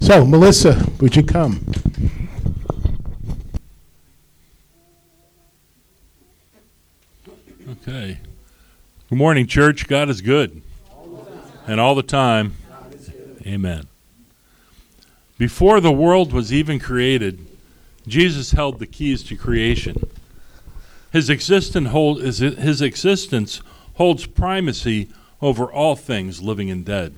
So, Melissa, would you come? Okay. Good morning, church. God is good. And all the time. Amen. Before the world was even created, Jesus held the keys to creation. His hold, his existence holds primacy over all things living and dead.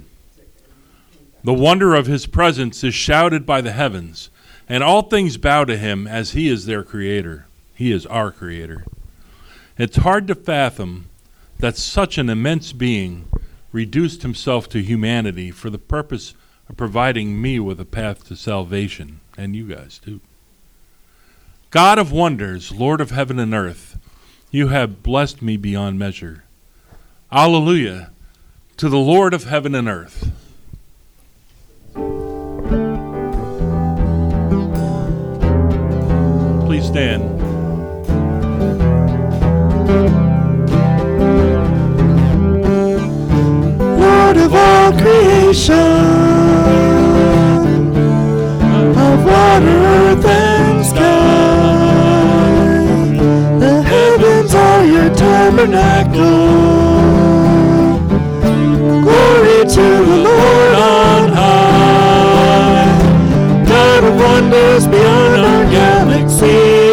The wonder of his presence is shouted by the heavens, and all things bow to him as he is their creator. He is our creator. It's hard to fathom that such an immense being reduced himself to humanity for the purpose of providing me with a path to salvation, and you guys too. God of wonders, Lord of heaven and earth, you have blessed me beyond measure. Alleluia to the Lord of heaven and earth. Please stand. Lord of all creation, of water, earth, and sky, the heavens are your tabernacle. Wonders beyond our galaxy.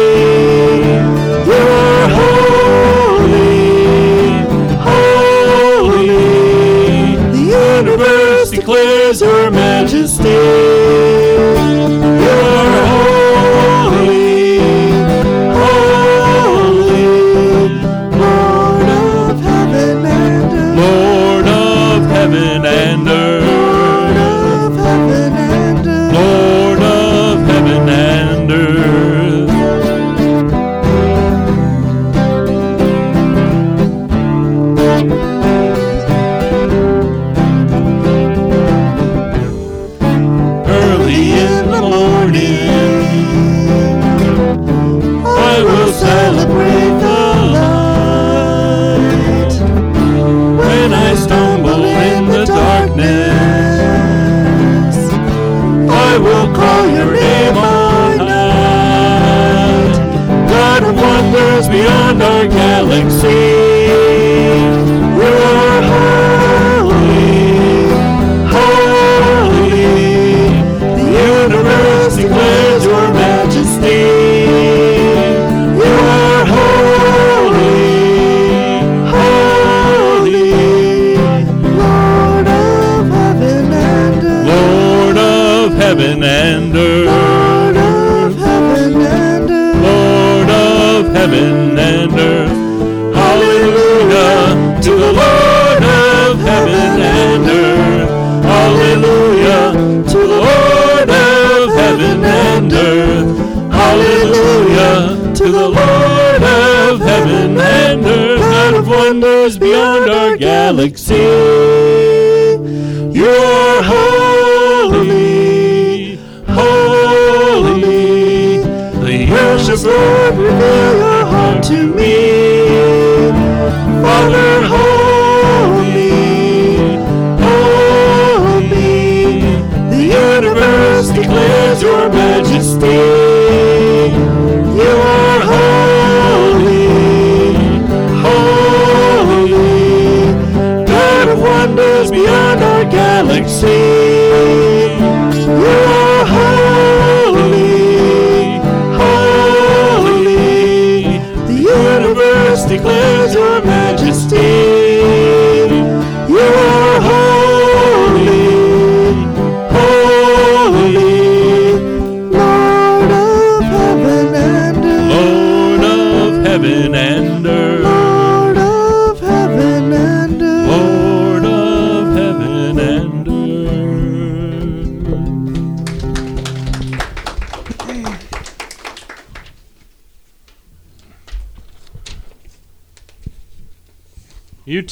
Our galaxy, galaxy. Galaxy. You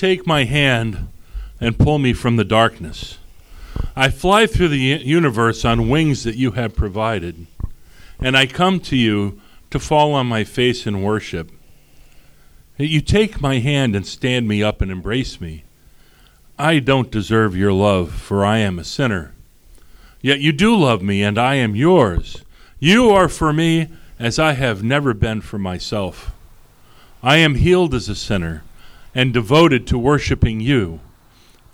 take my hand and pull me from the darkness. I fly through the universe on wings that you have provided, and I come to you to fall on my face in worship. You take my hand and stand me up and embrace me. I don't deserve your love, for I am a sinner. Yet you do love me, and I am yours. You are for me as I have never been for myself. I am healed as a sinner and devoted to worshiping you.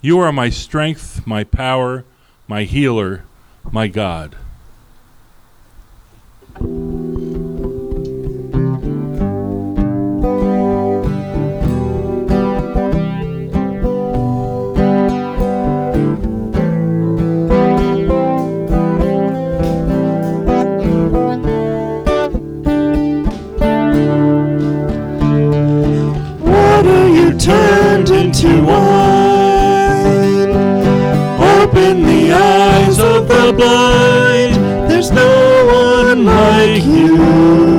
You are my strength, my power, my healer, my God. Eyes of the blind. There's no one like you.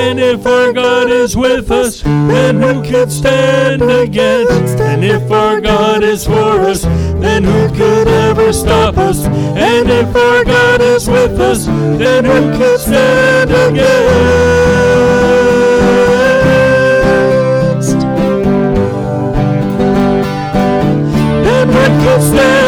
And if our God is with us, then who could stand against? And if our God is for us, then who could ever stop us? And if our God is with us, then who could stand against? Stand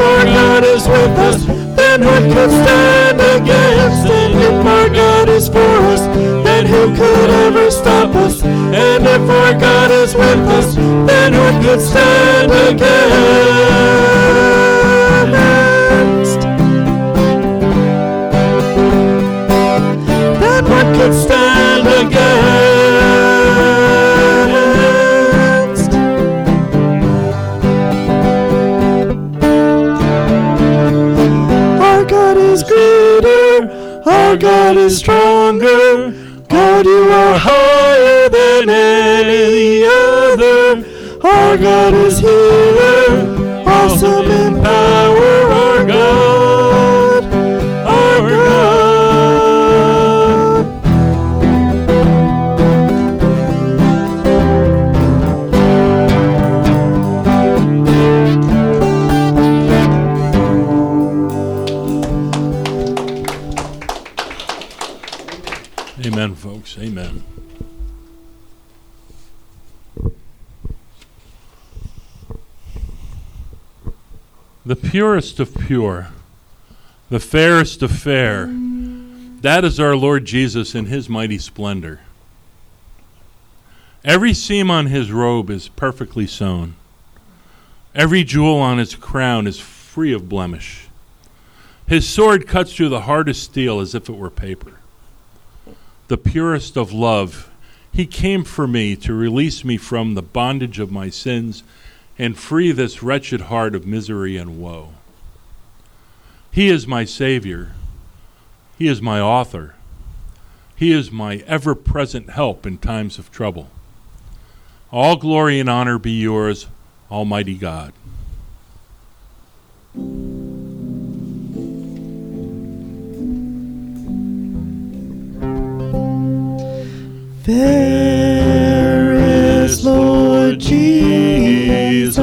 Our God is with us, then who could stand against? And if our God is for us, then who could ever stop us? And if our God is with us, then who could stand against? God is stronger. God, you are higher than any other. Our God is healer, purest of pure, the fairest of fair. That is our Lord Jesus in his mighty splendor. Every seam on his robe is perfectly sewn. Every jewel on his crown is free of blemish. His sword cuts through the hardest steel as if it were paper. The purest of love, he came for me to release me from the bondage of my sins and free this wretched heart of misery and woe. He is my Savior. He is my author. He is my ever present help in times of trouble. All glory and honor be yours, Almighty God. There Lord Jesus,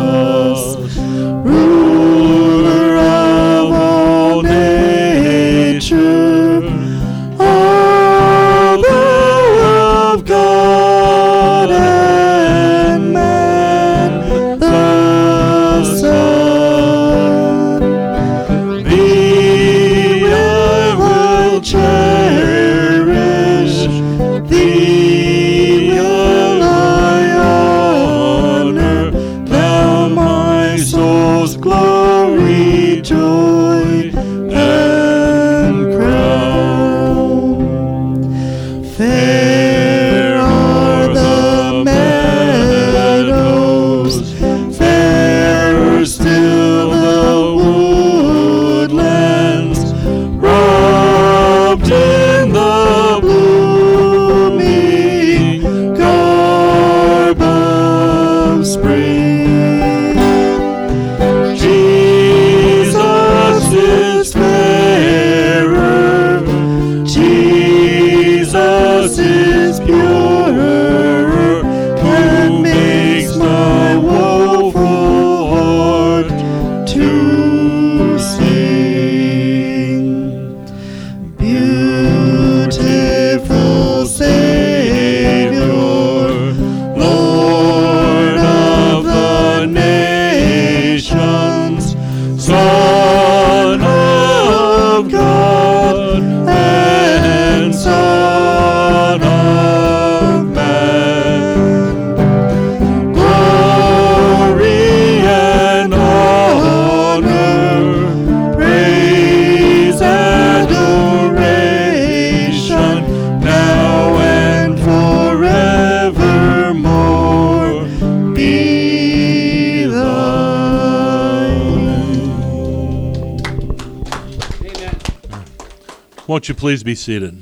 Won't you please be seated?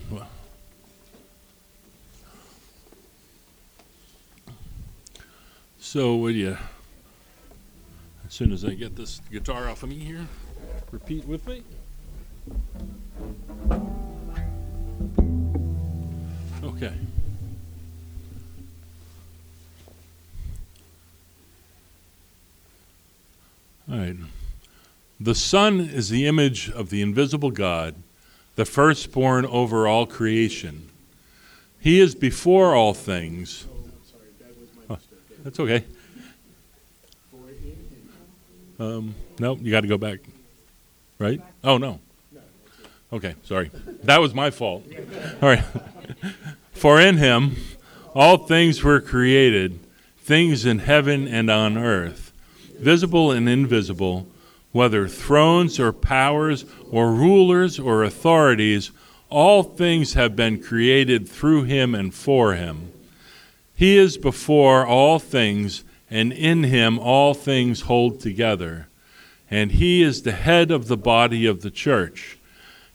So, would you, as soon as I get this guitar off of me here, repeat with me? Okay. All right. The Son is the image of the invisible God, the firstborn over all creation. He is before all things. Oh, that's okay. Um, no, you got to go back. Right? Oh, no. Okay, sorry. That was my fault. All right. For in him all things were created, things in heaven and on earth, visible and invisible, whether thrones or powers or rulers or authorities, all things have been created through him and for him. He is before all things, and in him all things hold together. And he is the head of the body of the church.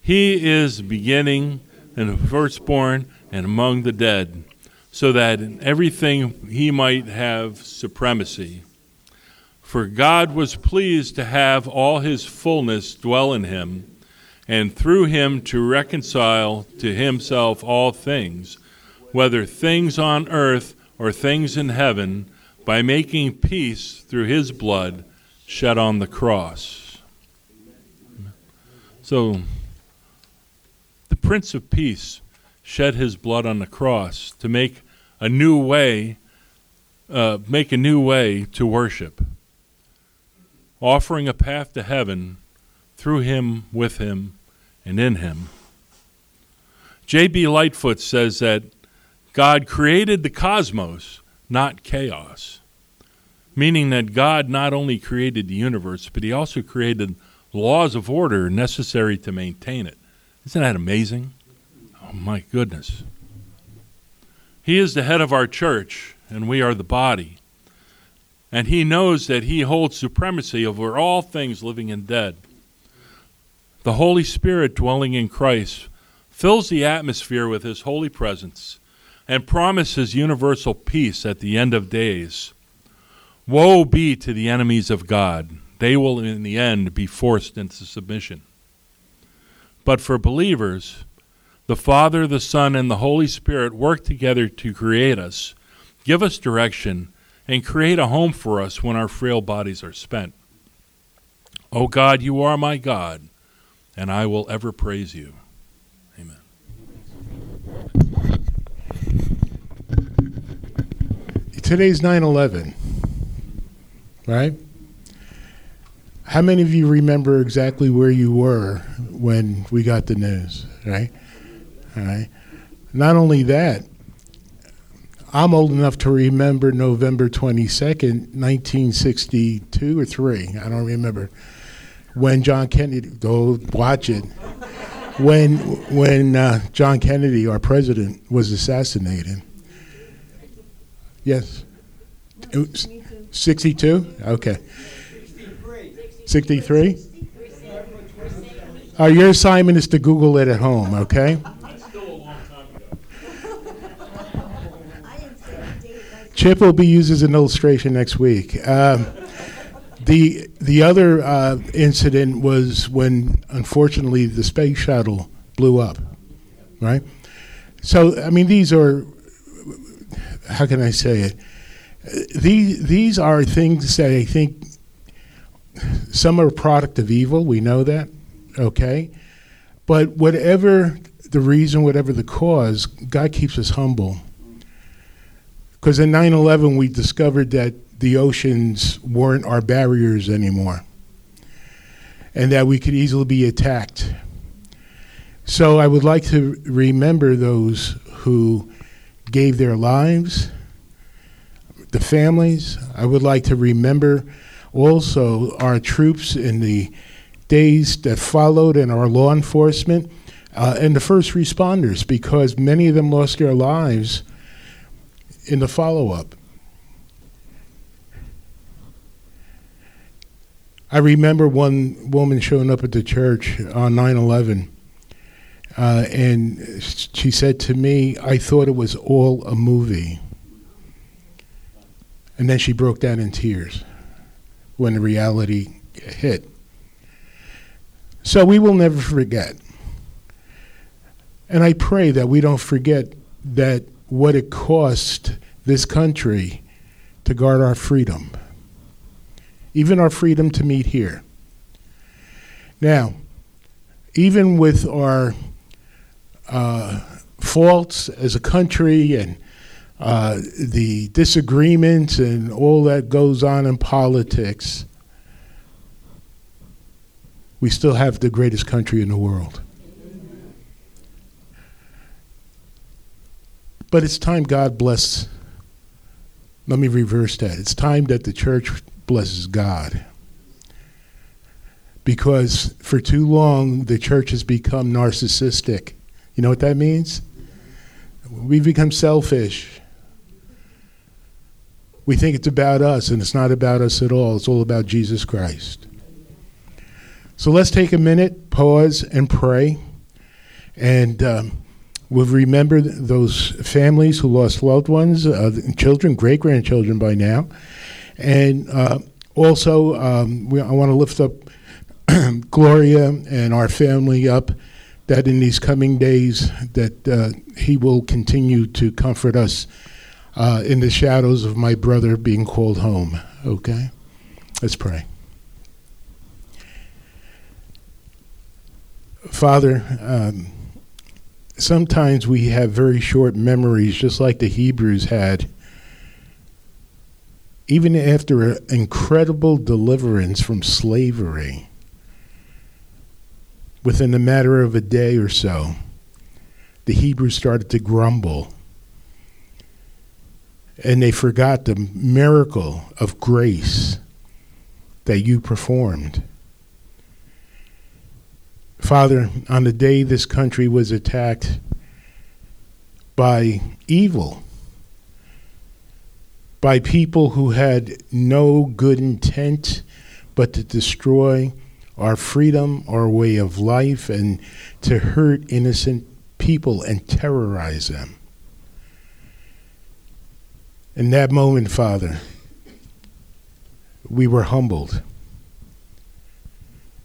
He is beginning and firstborn and among the dead, so that in everything he might have supremacy. For God was pleased to have all his fullness dwell in him, and through him to reconcile to himself all things, whether things on earth or things in heaven, by making peace through his blood shed on the cross. So, the Prince of Peace shed his blood on the cross to make a new way, uh, make a new way to worship. Offering a path to heaven through him, with him, and in him. J.B. Lightfoot says that God created the cosmos, not chaos, meaning that God not only created the universe, but he also created laws of order necessary to maintain it. Isn't that amazing? Oh, my goodness. He is the head of our church, and we are the body. And he knows that he holds supremacy over all things living and dead. The Holy Spirit dwelling in Christ fills the atmosphere with his holy presence and promises universal peace at the end of days. Woe be to the enemies of God. They will, in the end, be forced into submission. But for believers, the Father, the Son, and the Holy Spirit work together to create us, give us direction, and create a home for us when our frail bodies are spent. O oh God, you are my God, and I will ever praise you. Amen. Today's 9 11, right? How many of you remember exactly where you were when we got the news, right? All right. Not only that, I'm old enough to remember November 22nd, 1962 or 3. I don't remember. When John Kennedy, go watch it. when when uh, John Kennedy, our president, was assassinated. Yes. 62? Okay. 63? Uh, your assignment is to Google it at home, okay? Chip will be used as an illustration next week. Um, the the other uh, incident was when, unfortunately, the space shuttle blew up. Right. So I mean, these are how can I say it? These these are things that I think some are a product of evil. We know that. Okay. But whatever the reason, whatever the cause, God keeps us humble because in 9 11, we discovered that the oceans weren't our barriers anymore and that we could easily be attacked. So I would like to remember those who gave their lives, the families. I would like to remember also our troops in the days that followed and our law enforcement uh, and the first responders because many of them lost their lives in the follow up. I remember one woman showing up at the church on 9 11, uh, and she said to me, I thought it was all a movie. And then she broke down in tears when the reality hit. So we will never forget. And I pray that we don't forget that what it cost this country to guard our freedom, even our freedom to meet here. Now, even with our uh, faults as a country and uh, the disagreements and all that goes on in politics, we still have the greatest country in the world. But it's time God bless. Let me reverse that. It's time that the church blesses God. Because for too long, the church has become narcissistic. You know what that means? We've become selfish. We think it's about us, and it's not about us at all. It's all about Jesus Christ. So let's take a minute, pause, and pray. And um, We'll remember those families who lost loved ones, uh, children, great grandchildren by now. And uh, also, um, we, I want to lift up Gloria and our family up that in these coming days that uh, he will continue to comfort us uh, in the shadows of my brother being called home. Okay? Let's pray. Father, um, sometimes we have very short memories, just like the Hebrews had. even after an incredible deliverance from slavery, within a matter of a day or so, the Hebrews started to grumble. And they forgot the miracle of grace that you performed. Father, on the day this country was attacked by evil, by people who had no good intent but to destroy our freedom, our way of life, and to hurt innocent people and terrorize them. In that moment, Father, we were humbled.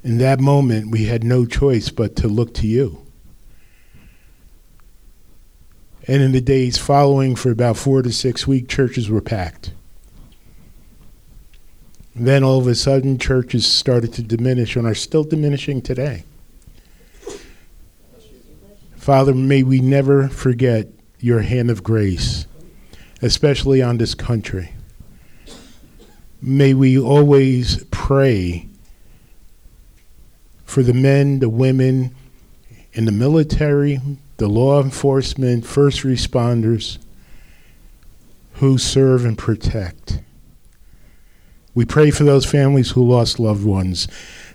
In that moment, we had no choice but to look to you. And in the days following, for about four to six weeks, churches were packed. then all of a sudden, churches started to diminish and are still diminishing today. Father, may we never forget your hand of grace, especially on this country. May we always pray for the men, the women in the military, the law enforcement, first responders who serve and protect. We pray for those families who lost loved ones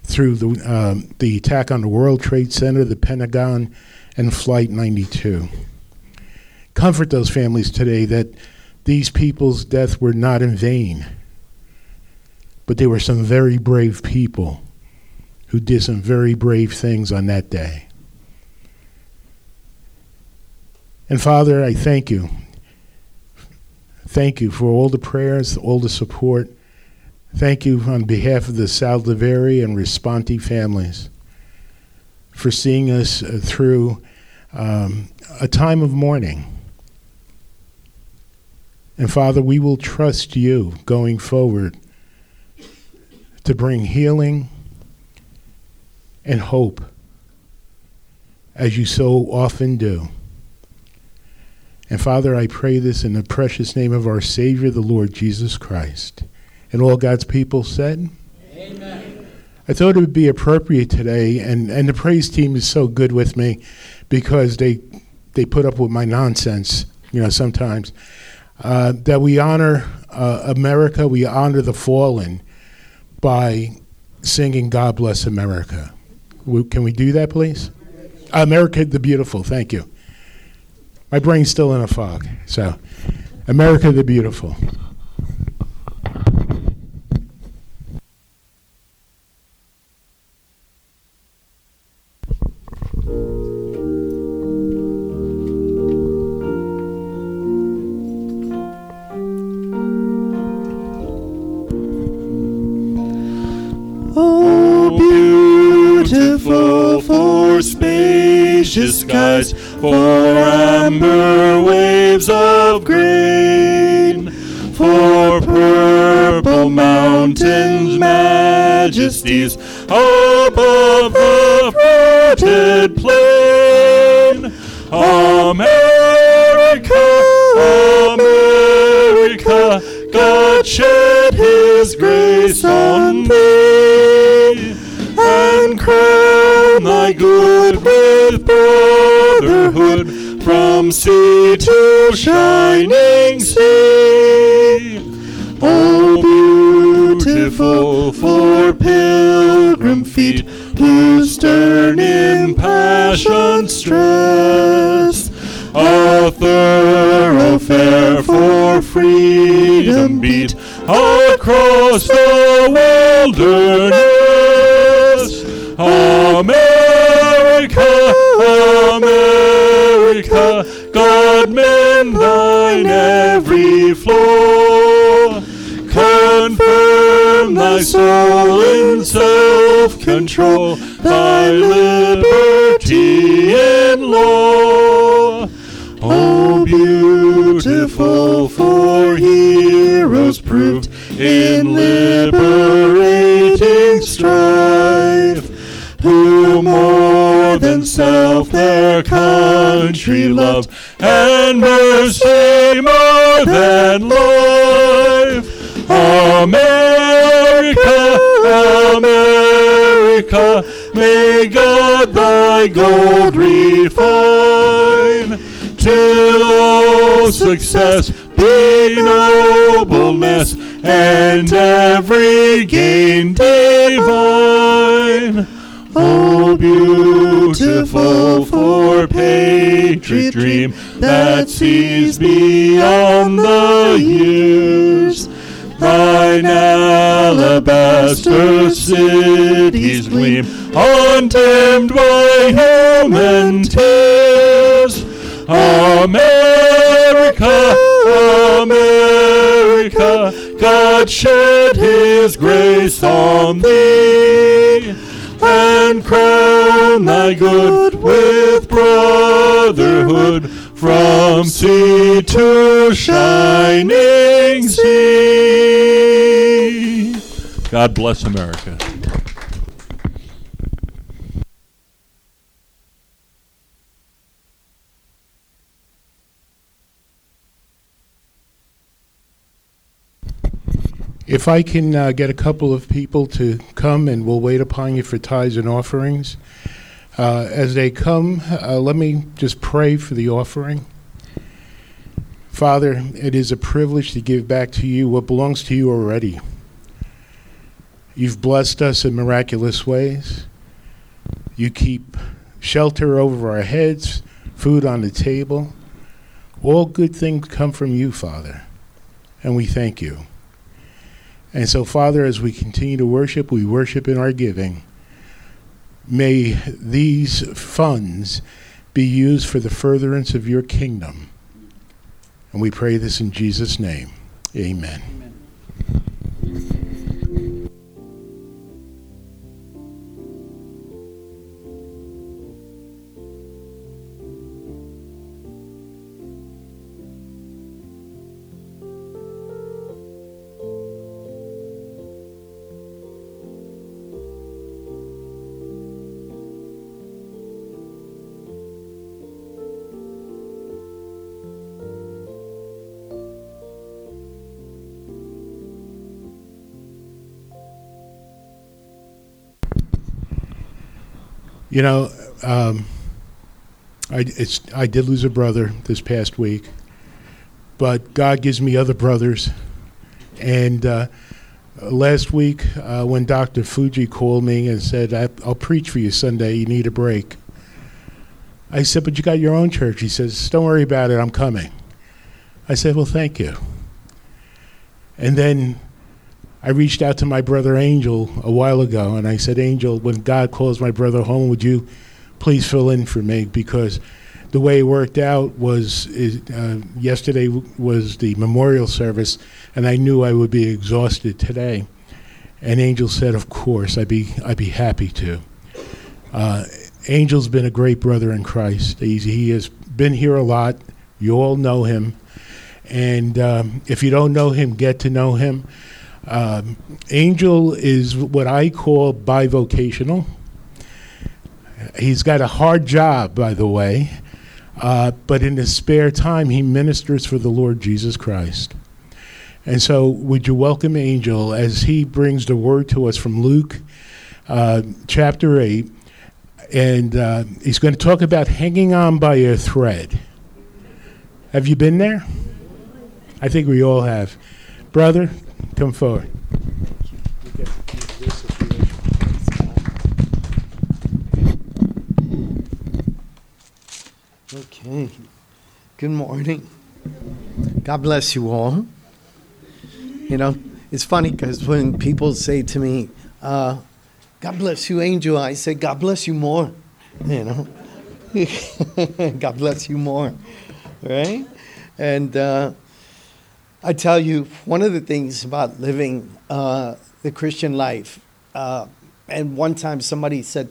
through the, um, the attack on the World Trade Center, the Pentagon, and Flight 92. Comfort those families today that these people's deaths were not in vain, but they were some very brave people who did some very brave things on that day. And Father, I thank you. Thank you for all the prayers, all the support. Thank you on behalf of the Saldivari and Responti families for seeing us uh, through um, a time of mourning. And Father, we will trust you going forward to bring healing and hope as you so often do. And Father, I pray this in the precious name of our Savior, the Lord Jesus Christ. And all God's people said, Amen. I thought it would be appropriate today, and, and the praise team is so good with me because they they put up with my nonsense, you know, sometimes. Uh, that we honor uh, America, we honor the fallen by singing "God Bless America." Can we do that, please? America the Beautiful. Thank you. My brain's still in a fog. So, America the Beautiful. For spacious skies, for amber waves of grain, for purple mountains, majesties above the fruited plain. America, America, God shed His grace on thee, thy good with brotherhood from sea to shining sea. Oh, beautiful for pilgrim feet who stern in passion stress. A thoroughfare for freedom beat across the wilderness. God mend thine every flaw. Confirm thy soul in self-control, thy liberty in law. Oh, beautiful for heroes proved in liberating strife, than self their country loved, and mercy more than life. America, America, may God thy gold refine, till all success be nobleness, and every gain divine. Oh, beautiful for patriot dream that sees beyond the years. Thine alabaster cities gleam, undimmed by human tears. America, America, God shed his grace on thee and crown thy good with brotherhood from sea to shining sea. God bless America. If I can uh, get a couple of people to come and we'll wait upon you for tithes and offerings. Uh, as they come, uh, let me just pray for the offering. Father, it is a privilege to give back to you what belongs to you already. You've blessed us in miraculous ways. You keep shelter over our heads, food on the table. All good things come from you, Father, and we thank you. And so, Father, as we continue to worship, we worship in our giving. May these funds be used for the furtherance of your kingdom. And we pray this in Jesus' name. Amen. You know, um, I, I did lose a brother this past week, but God gives me other brothers. And uh, last week, uh, when Dr. Fuji called me and said, I'll preach for you Sunday, you need a break. I said, But you got your own church. He says, Don't worry about it, I'm coming. I said, Well, thank you. And then I reached out to my brother Angel a while ago, and I said, Angel, when God calls my brother home, would you please fill in for me? Because the way it worked out was uh, yesterday was the memorial service, and I knew I would be exhausted today. And Angel said, "Of course, I'd be I'd be happy to." Uh, Angel's been a great brother in Christ. He's, he has been here a lot. You all know him, and um, if you don't know him, get to know him. Um, Angel is what I call bivocational. He's got a hard job, by the way, uh, but in his spare time, he ministers for the Lord Jesus Christ. And so, would you welcome Angel as he brings the word to us from Luke uh, chapter 8? And uh, he's going to talk about hanging on by a thread. Have you been there? I think we all have. Brother, Come forward. Okay. Good morning. God bless you all. You know, it's funny because when people say to me, uh, God bless you, Angel, I say, God bless you more. You know, God bless you more. Right? And, uh, I tell you, one of the things about living uh, the Christian life, uh, and one time somebody said,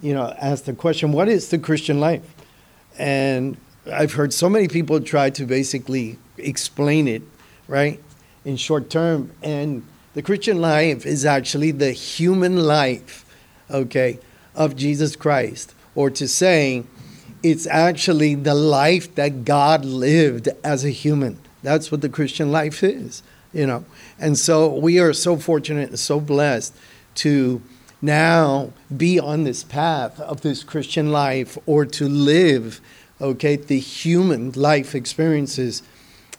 you know, asked the question, what is the Christian life? And I've heard so many people try to basically explain it, right, in short term. And the Christian life is actually the human life, okay, of Jesus Christ. Or to say, it's actually the life that God lived as a human. That's what the Christian life is. you know. And so we are so fortunate and so blessed to now be on this path of this Christian life or to live, okay, the human life experiences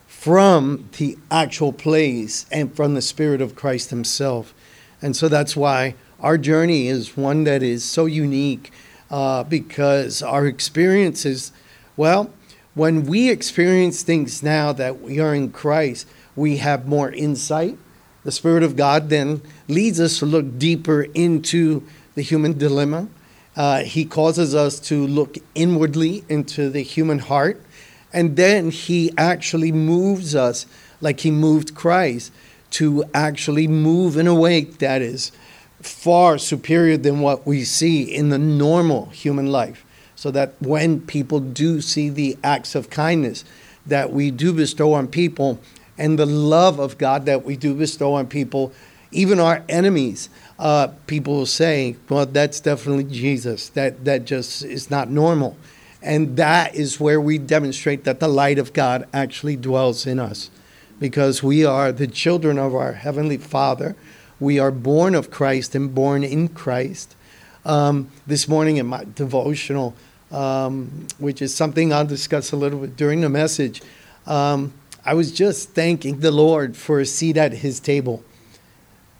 from the actual place and from the Spirit of Christ Himself. And so that's why our journey is one that is so unique uh, because our experiences, well, when we experience things now that we are in Christ, we have more insight. The Spirit of God then leads us to look deeper into the human dilemma. Uh, he causes us to look inwardly into the human heart and then he actually moves us like he moved Christ to actually move in a way that is far superior than what we see in the normal human life. So that when people do see the acts of kindness that we do bestow on people and the love of God that we do bestow on people, even our enemies, uh, people will say, well, that's definitely Jesus. That, that just is not normal. And that is where we demonstrate that the light of God actually dwells in us because we are the children of our Heavenly Father. We are born of Christ and born in Christ. Um, this morning in my devotional, um, which is something I'll discuss a little bit during the message, um, I was just thanking the Lord for a seat at His table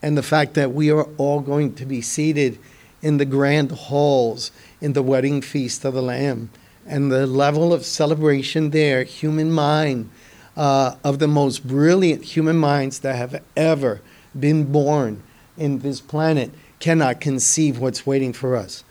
and the fact that we are all going to be seated in the grand halls in the wedding feast of the Lamb and the level of celebration there, human mind, uh, of the most brilliant human minds that have ever been born in this planet, cannot conceive what's waiting for us,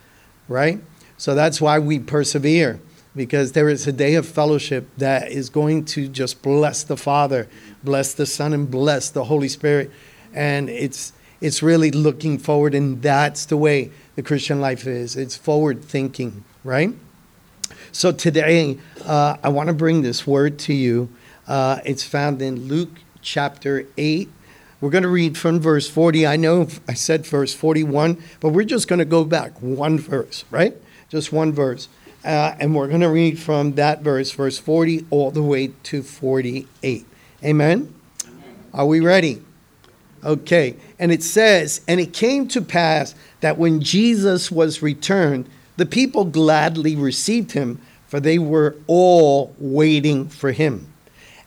right? So that's why we persevere, because there is a day of fellowship that is going to just bless the Father, bless the Son, and bless the Holy Spirit. And it's it's really looking forward, and that's the way the Christian life is. It's forward thinking, right? So today, uh, I want to bring this word to you. Uh, it's found in Luke chapter 8. We're going to read from verse 40. I know I said verse 41, but we're just going to go back one verse, right? Just one verse. Uh, and we're going to read from that verse, verse 40, all the way to 48. Amen? Are we ready? Okay. And it says, And it came to pass that when Jesus was returned, the people gladly received him, for they were all waiting for him.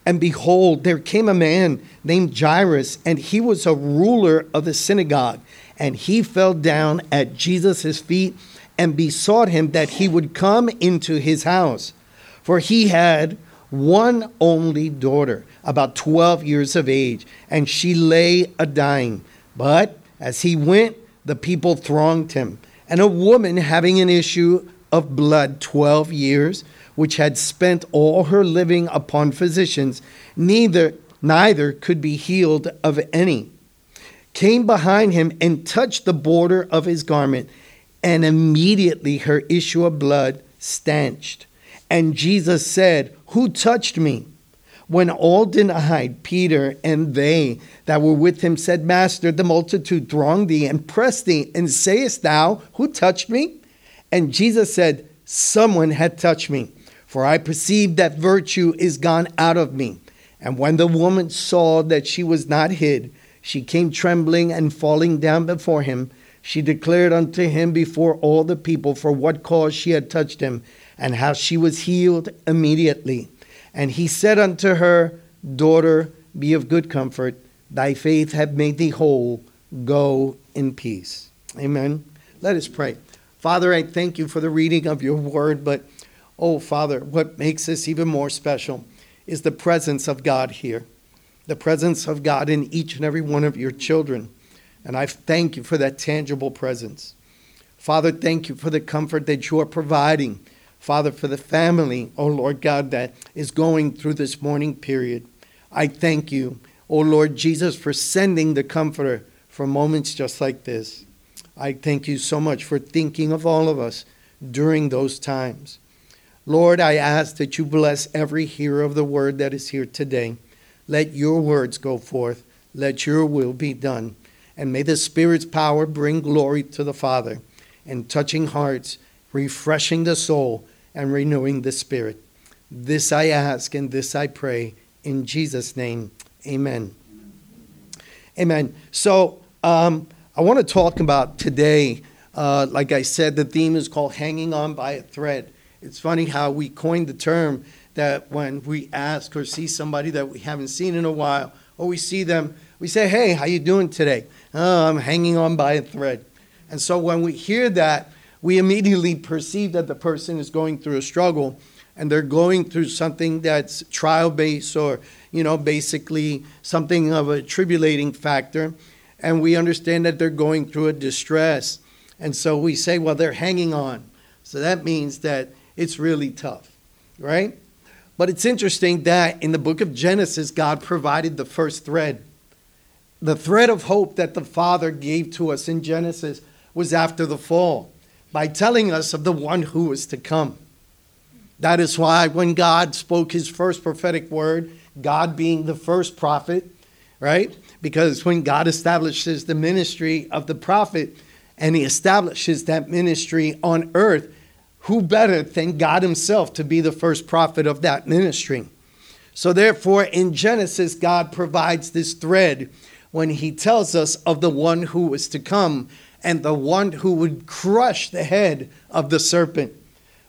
And behold, there came a man named Jairus, and he was a ruler of the synagogue. And he fell down at Jesus' feet and besought him that he would come into his house. For he had one only daughter, about 12 years of age, and she lay a dying. But as he went, the people thronged him and a woman having an issue of blood 12 years, which had spent all her living upon physicians, neither neither could be healed of any, came behind him and touched the border of his garment, and immediately her issue of blood stanched. And Jesus said, Who touched me? When all denied, Peter and they that were with him said, Master, the multitude thronged thee and pressed thee, and sayest thou, Who touched me? And Jesus said, Someone had touched me, for I perceive that virtue is gone out of me. And when the woman saw that she was not hid, she came trembling and falling down before him. She declared unto him before all the people for what cause she had touched him, and how she was healed immediately. And he said unto her, Daughter, be of good comfort. Thy faith hath made thee whole. Go in peace. Amen. Let us pray. Father, I thank you for the reading of your word, but oh, Father, what makes this even more special is the presence of God here, the presence of God in each and every one of your children. And I thank you for that tangible presence. Father, thank you for the comfort that you are providing Father, for the family, oh Lord God, that is going through this mourning period. I thank you, oh Lord Jesus, for sending the Comforter for moments just like this. I thank you so much for thinking of all of us during those times. Lord, I ask that you bless every hearer of the word that is here today. Let your words go forth. Let your will be done. And may the Spirit's power bring glory to the Father and touching hearts, refreshing the soul, and renewing the Spirit. This I ask and this I pray in Jesus' name. Amen. Amen. So um, I want to talk about today. Uh, like I said, the theme is called "Hanging On by a Thread." It's funny how we coined the term that when we ask or see somebody that we haven't seen in a while, or we see them, we say, "Hey, how you doing today?" Oh, I'm hanging on by a thread. And so when we hear that, we immediately perceive that the person is going through a struggle and they're going through something that's trial based or, you know, basically something of a tribulating factor. And we understand that they're going through a distress. And so we say, well, they're hanging on. So that means that it's really tough, right? But it's interesting that in the book of Genesis, God provided the first thread. The thread of hope that the Father gave to us in Genesis was after the fall by telling us of the one who was to come. That is why when God spoke his first prophetic word, God being the first prophet, right? Because when God establishes the ministry of the prophet and he establishes that ministry on earth, who better than God himself to be the first prophet of that ministry? So, therefore, in Genesis, God provides this thread when he tells us of the one who was to come and the one who would crush the head of the serpent.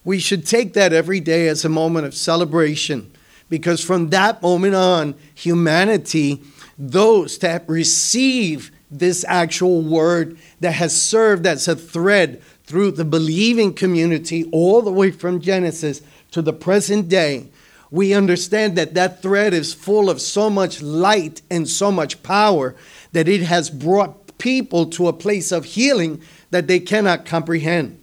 We should take that every day as a moment of celebration because from that moment on, humanity, those that receive this actual word that has served as a thread through the believing community all the way from Genesis to the present day, we understand that that thread is full of so much light and so much power that it has brought people to a place of healing that they cannot comprehend.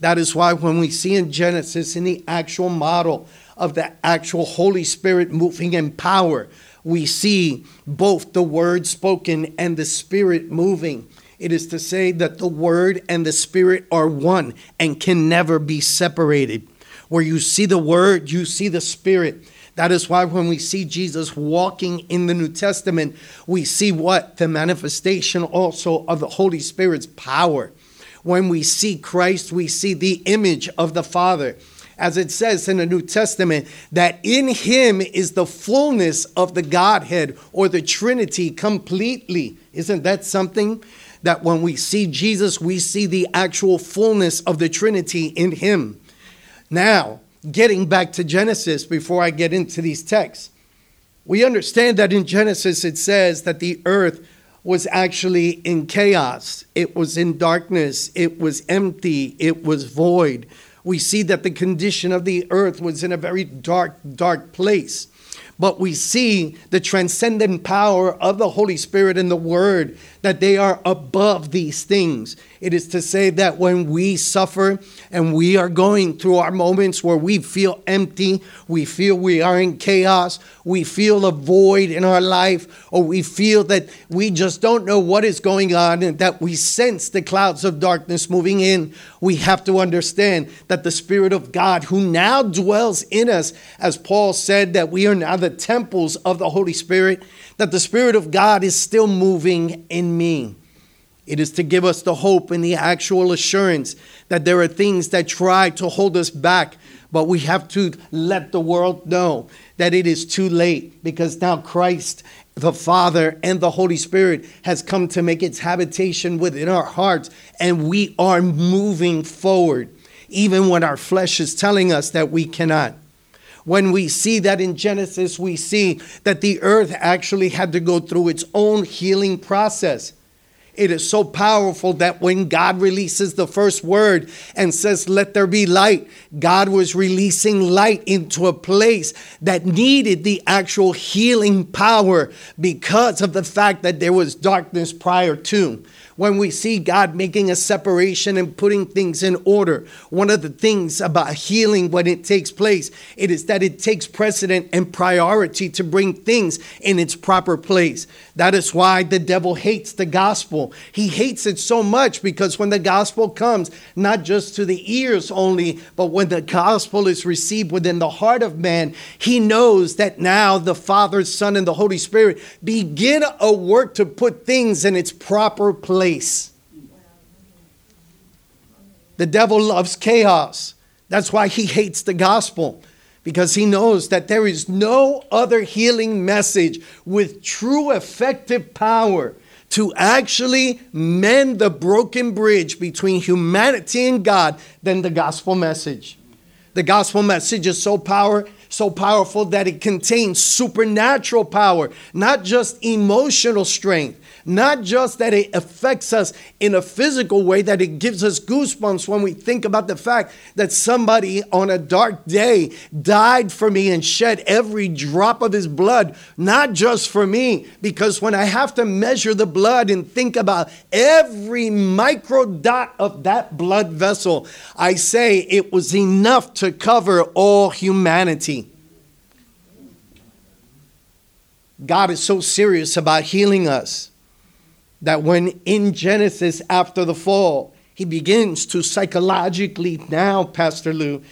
That is why when we see in Genesis, in the actual model of the actual Holy Spirit moving in power, we see both the word spoken and the Spirit moving. It is to say that the word and the Spirit are one and can never be separated. Where you see the word, you see the Spirit. That is why when we see Jesus walking in the New Testament, we see what? The manifestation also of the Holy Spirit's power. When we see Christ, we see the image of the Father. As it says in the New Testament, that in him is the fullness of the Godhead or the Trinity completely. Isn't that something? That when we see Jesus, we see the actual fullness of the Trinity in him. Now, getting back to Genesis before I get into these texts, we understand that in Genesis it says that the earth was actually in chaos, it was in darkness, it was empty, it was void. We see that the condition of the earth was in a very dark, dark place but we see the transcendent power of the Holy Spirit and the Word, that they are above these things. It is to say that when we suffer and we are going through our moments where we feel empty, we feel we are in chaos, we feel a void in our life, or we feel that we just don't know what is going on and that we sense the clouds of darkness moving in, we have to understand that the Spirit of God, who now dwells in us, as Paul said, that we are now the temples of the Holy Spirit, that the Spirit of God is still moving in me. It is to give us the hope and the actual assurance that there are things that try to hold us back, but we have to let the world know that it is too late because now Christ, the Father, and the Holy Spirit has come to make its habitation within our hearts, and we are moving forward, even when our flesh is telling us that we cannot. When we see that in Genesis, we see that the earth actually had to go through its own healing process. It is so powerful that when God releases the first word and says, Let there be light, God was releasing light into a place that needed the actual healing power because of the fact that there was darkness prior to when we see God making a separation and putting things in order. One of the things about healing when it takes place, it is that it takes precedent and priority to bring things in its proper place. That is why the devil hates the gospel. He hates it so much because when the gospel comes, not just to the ears only, but when the gospel is received within the heart of man, he knows that now the Father, Son, and the Holy Spirit begin a work to put things in its proper place. The devil loves chaos. That's why he hates the gospel. Because he knows that there is no other healing message with true effective power to actually mend the broken bridge between humanity and God than the gospel message. The gospel message is so power so powerful that it contains supernatural power, not just emotional strength, not just that it affects us in a physical way, that it gives us goosebumps when we think about the fact that somebody on a dark day died for me and shed every drop of his blood, not just for me, because when I have to measure the blood and think about every micro dot of that blood vessel, I say it was enough to cover all humanity. God is so serious about healing us that when in Genesis after the fall, he begins to psychologically now, Pastor Lou,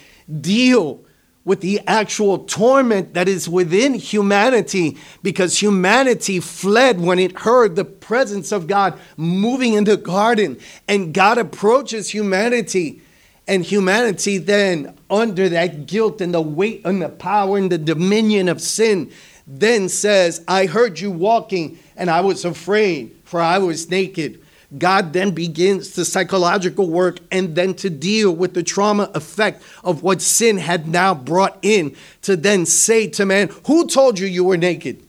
deal with the actual torment that is within humanity because humanity fled when it heard the presence of God moving in the garden. And God approaches humanity. And humanity then, under that guilt and the weight and the power and the dominion of sin, then says, I heard you walking and I was afraid for I was naked. God then begins the psychological work and then to deal with the trauma effect of what sin had now brought in to then say to man, Who told you you were naked?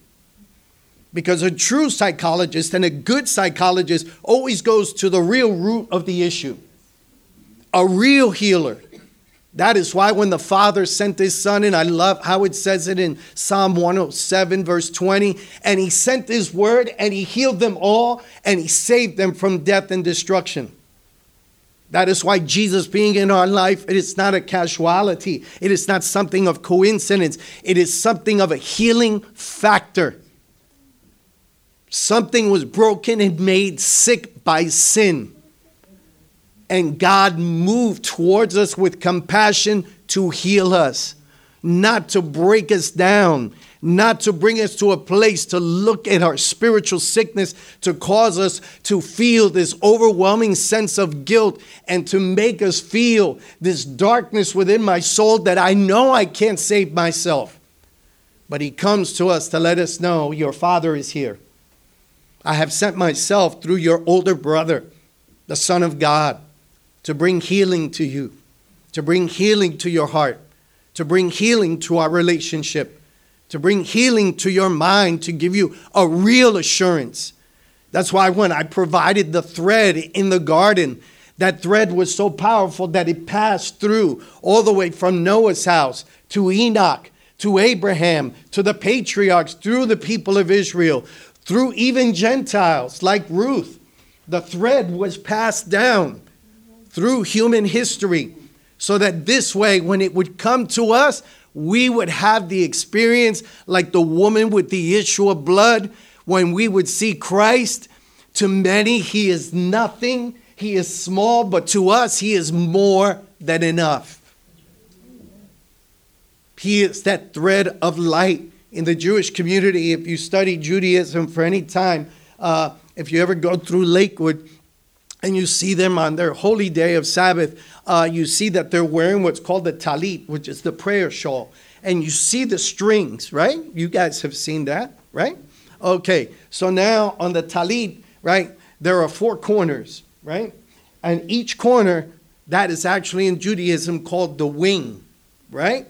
Because a true psychologist and a good psychologist always goes to the real root of the issue. A real healer that is why when the Father sent his Son, and I love how it says it in Psalm 107, verse 20, and he sent his word and he healed them all and he saved them from death and destruction. That is why Jesus being in our life, it is not a casualty. It is not something of coincidence. It is something of a healing factor. Something was broken and made sick by sin and God moved towards us with compassion to heal us, not to break us down, not to bring us to a place to look at our spiritual sickness, to cause us to feel this overwhelming sense of guilt, and to make us feel this darkness within my soul that I know I can't save myself. But He comes to us to let us know your Father is here. I have sent myself through your older brother, the Son of God to bring healing to you, to bring healing to your heart, to bring healing to our relationship, to bring healing to your mind, to give you a real assurance. That's why when I provided the thread in the garden, that thread was so powerful that it passed through all the way from Noah's house to Enoch to Abraham to the patriarchs, through the people of Israel, through even Gentiles like Ruth. The thread was passed down through human history so that this way, when it would come to us, we would have the experience like the woman with the issue of blood when we would see Christ. To many, he is nothing, he is small, but to us, he is more than enough. He is that thread of light in the Jewish community. If you study Judaism for any time, uh, if you ever go through Lakewood, and you see them on their holy day of Sabbath, uh, you see that they're wearing what's called the talit, which is the prayer shawl. And you see the strings, right? You guys have seen that, right? Okay, so now on the talit, right, there are four corners, right? And each corner, that is actually in Judaism called the wing, right?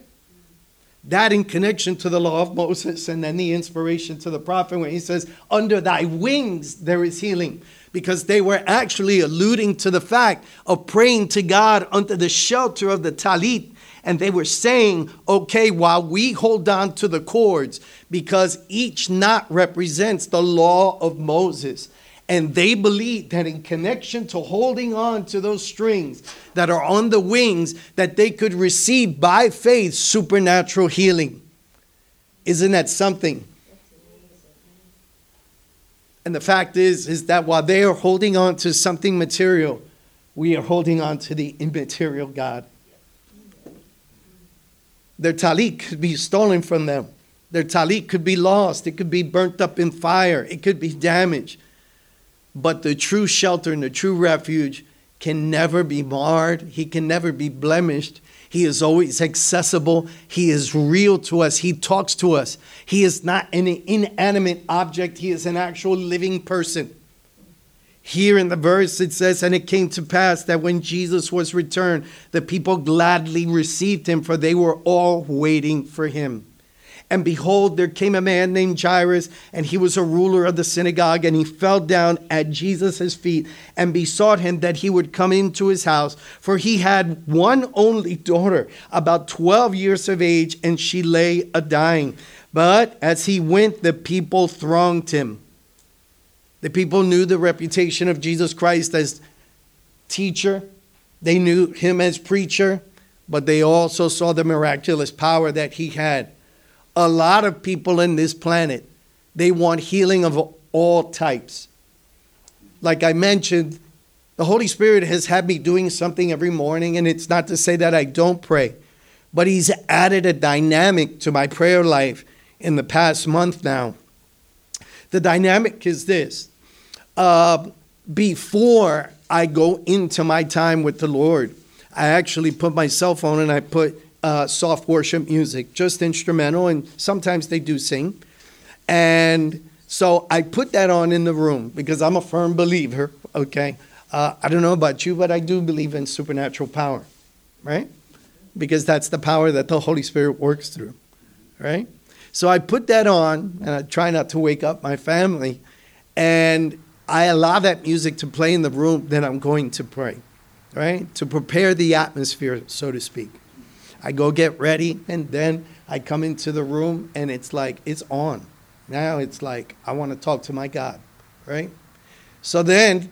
That in connection to the law of Moses and then the inspiration to the prophet when he says, Under thy wings there is healing because they were actually alluding to the fact of praying to God under the shelter of the talit. And they were saying, okay, while we hold on to the cords, because each knot represents the law of Moses. And they believed that in connection to holding on to those strings that are on the wings, that they could receive by faith supernatural healing. Isn't that something? And the fact is, is that while they are holding on to something material, we are holding on to the immaterial God. Their talit could be stolen from them. Their talit could be lost. It could be burnt up in fire. It could be damaged. But the true shelter and the true refuge can never be marred, he can never be blemished. He is always accessible. He is real to us. He talks to us. He is not an inanimate object, he is an actual living person. Here in the verse it says, And it came to pass that when Jesus was returned, the people gladly received him, for they were all waiting for him. And behold, there came a man named Jairus, and he was a ruler of the synagogue, and he fell down at Jesus' feet and besought him that he would come into his house, for he had one only daughter, about 12 years of age, and she lay a dying. But as he went, the people thronged him. The people knew the reputation of Jesus Christ as teacher, they knew him as preacher, but they also saw the miraculous power that he had a lot of people in this planet, they want healing of all types. Like I mentioned, the Holy Spirit has had me doing something every morning, and it's not to say that I don't pray, but He's added a dynamic to my prayer life in the past month now. The dynamic is this uh, before I go into my time with the Lord, I actually put my cell phone and I put uh, soft worship music, just instrumental, and sometimes they do sing. And so I put that on in the room because I'm a firm believer, okay? Uh, I don't know about you, but I do believe in supernatural power, right? Because that's the power that the Holy Spirit works through, right? So I put that on and I try not to wake up my family. And I allow that music to play in the room, then I'm going to pray, right? To prepare the atmosphere, so to speak. I go get ready, and then I come into the room, and it's like, it's on. Now it's like, I want to talk to my God, right? So then,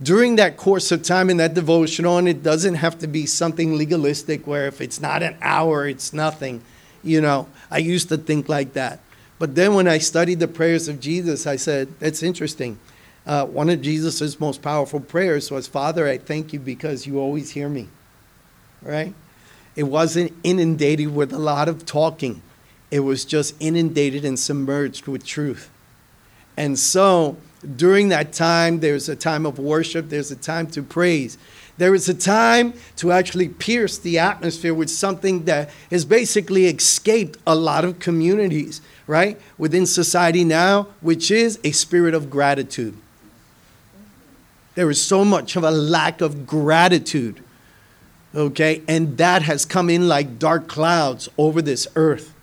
during that course of time in that devotional, and it doesn't have to be something legalistic where if it's not an hour, it's nothing. You know, I used to think like that. But then when I studied the prayers of Jesus, I said, that's interesting. Uh, one of Jesus' most powerful prayers was, Father, I thank you because you always hear me. Right? It wasn't inundated with a lot of talking, it was just inundated and submerged with truth. And so, during that time, there's a time of worship, there's a time to praise. There is a time to actually pierce the atmosphere with something that has basically escaped a lot of communities, right? Within society now, which is a spirit of gratitude. There is so much of a lack of gratitude Okay? And that has come in like dark clouds over this earth.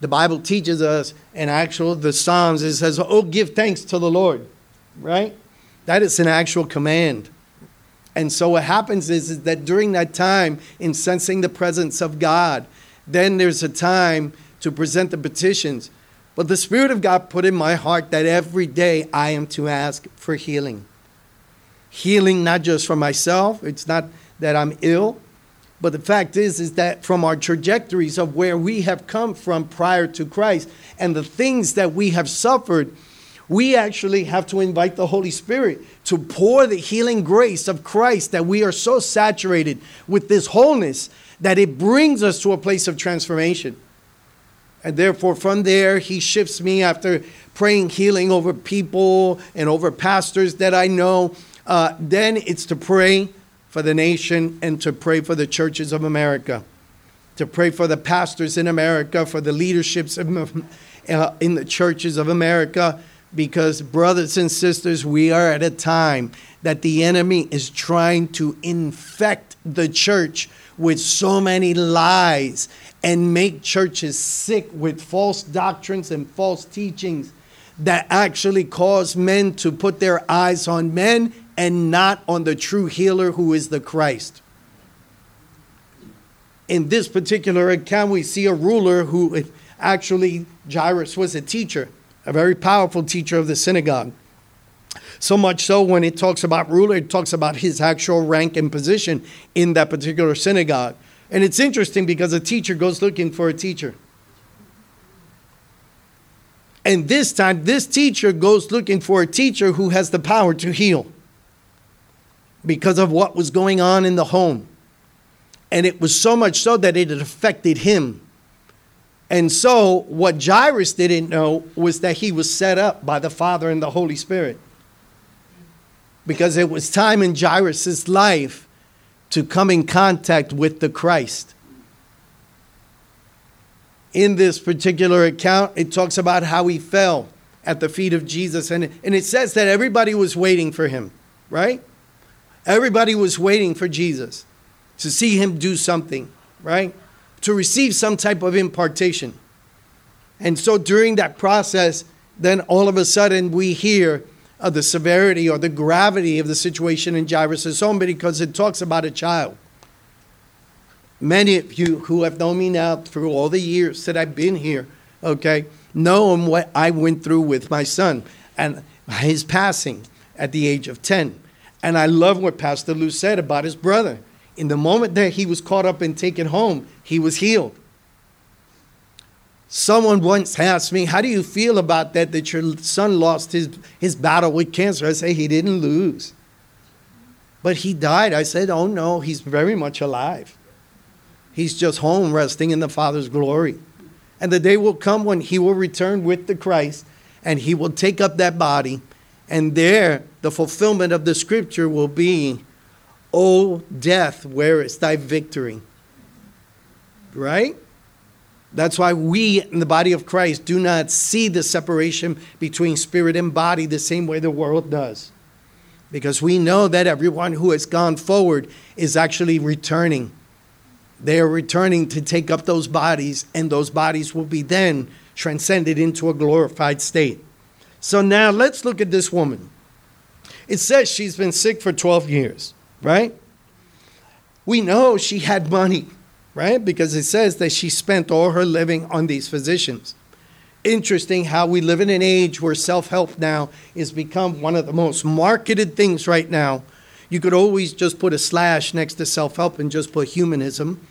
The Bible teaches us, and actual the Psalms, it says, Oh, give thanks to the Lord, right? That is an actual command. And so what happens is, is that during that time, in sensing the presence of God, then there's a time to present the petitions. But the Spirit of God put in my heart that every day I am to ask for healing. Healing not just for myself, it's not that I'm ill. But the fact is, is that from our trajectories of where we have come from prior to Christ and the things that we have suffered, we actually have to invite the Holy Spirit to pour the healing grace of Christ that we are so saturated with this wholeness that it brings us to a place of transformation. And therefore, from there, he shifts me after praying healing over people and over pastors that I know. Uh, then it's to pray for the nation and to pray for the churches of America, to pray for the pastors in America, for the leaderships uh, in the churches of America, because, brothers and sisters, we are at a time that the enemy is trying to infect the church with so many lies and make churches sick with false doctrines and false teachings that actually cause men to put their eyes on men and not on the true healer who is the Christ. In this particular account, we see a ruler who actually, Jairus was a teacher, a very powerful teacher of the synagogue. So much so, when it talks about ruler, it talks about his actual rank and position in that particular synagogue. And it's interesting because a teacher goes looking for a teacher. And this time, this teacher goes looking for a teacher who has the power to heal because of what was going on in the home. And it was so much so that it had affected him. And so, what Jairus didn't know was that he was set up by the Father and the Holy Spirit. because it was time in Jairus' life to come in contact with the Christ. In this particular account, it talks about how he fell at the feet of Jesus, and, and it says that everybody was waiting for him, right? Everybody was waiting for Jesus to see him do something, right? To receive some type of impartation. And so during that process, then all of a sudden we hear of the severity or the gravity of the situation in Jairus' home because it talks about a child. Many of you who have known me now through all the years that I've been here, okay, know what I went through with my son and his passing at the age of 10. And I love what Pastor Lou said about his brother. In the moment that he was caught up and taken home, he was healed. Someone once asked me, How do you feel about that, that your son lost his, his battle with cancer? I say, He didn't lose. But he died. I said, Oh no, he's very much alive. He's just home resting in the Father's glory. And the day will come when he will return with the Christ and he will take up that body. And there, the fulfillment of the scripture will be, O death, where is thy victory? Right? That's why we in the body of Christ do not see the separation between spirit and body the same way the world does. Because we know that everyone who has gone forward is actually returning. They are returning to take up those bodies, and those bodies will be then transcended into a glorified state. So now let's look at this woman. It says she's been sick for 12 years, right? We know she had money right? Because it says that she spent all her living on these physicians. Interesting how we live in an age where self help now is become one of the most marketed things right now. You could always just put a slash next to self help and just put humanism.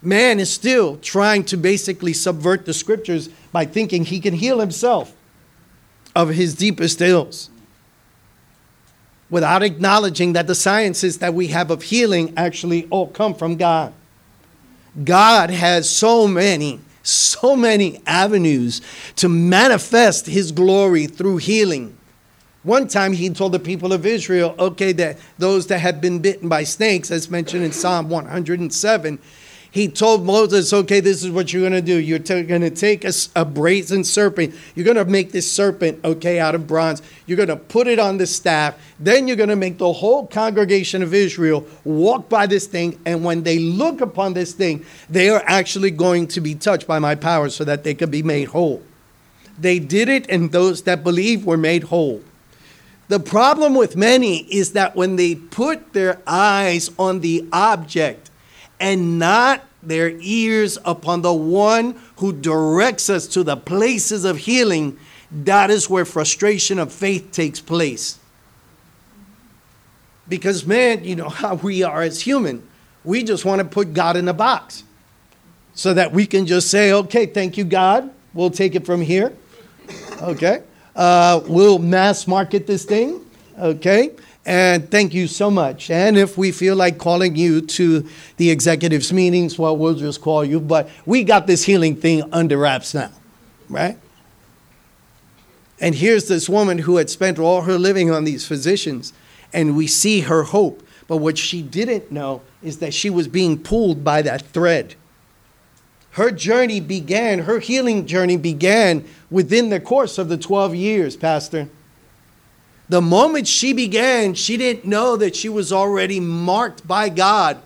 Man is still trying to basically subvert the scriptures by thinking he can heal himself of his deepest ills without acknowledging that the sciences that we have of healing actually all come from God. God has so many, so many avenues to manifest his glory through healing. One time he told the people of Israel, okay, that those that had been bitten by snakes, as mentioned in Psalm 107, he told Moses, okay, this is what you're going to do. You're t- going to take a, a, brazen serpent. You're going to make this serpent, okay, out of bronze. You're going to put it on the staff. Then you're going to make the whole congregation of Israel walk by this thing. And when they look upon this thing, they are actually going to be touched by my power so that they could be made whole. They did it, and those that believe were made whole. The problem with many is that when they put their eyes on the object, and not their ears upon the one who directs us to the places of healing, that is where frustration of faith takes place. Because, man, you know how we are as human. We just want to put God in a box so that we can just say, okay, thank you, God. We'll take it from here. Okay. Uh, we'll mass market this thing. Okay. And thank you so much. And if we feel like calling you to the executives meetings, well, we'll just call you. But we got this healing thing under wraps now, right? And here's this woman who had spent all her living on these physicians, and we see her hope. But what she didn't know is that she was being pulled by that thread. Her journey began, her healing journey began within the course of the 12 years, Pastor. The moment she began, she didn't know that she was already marked by God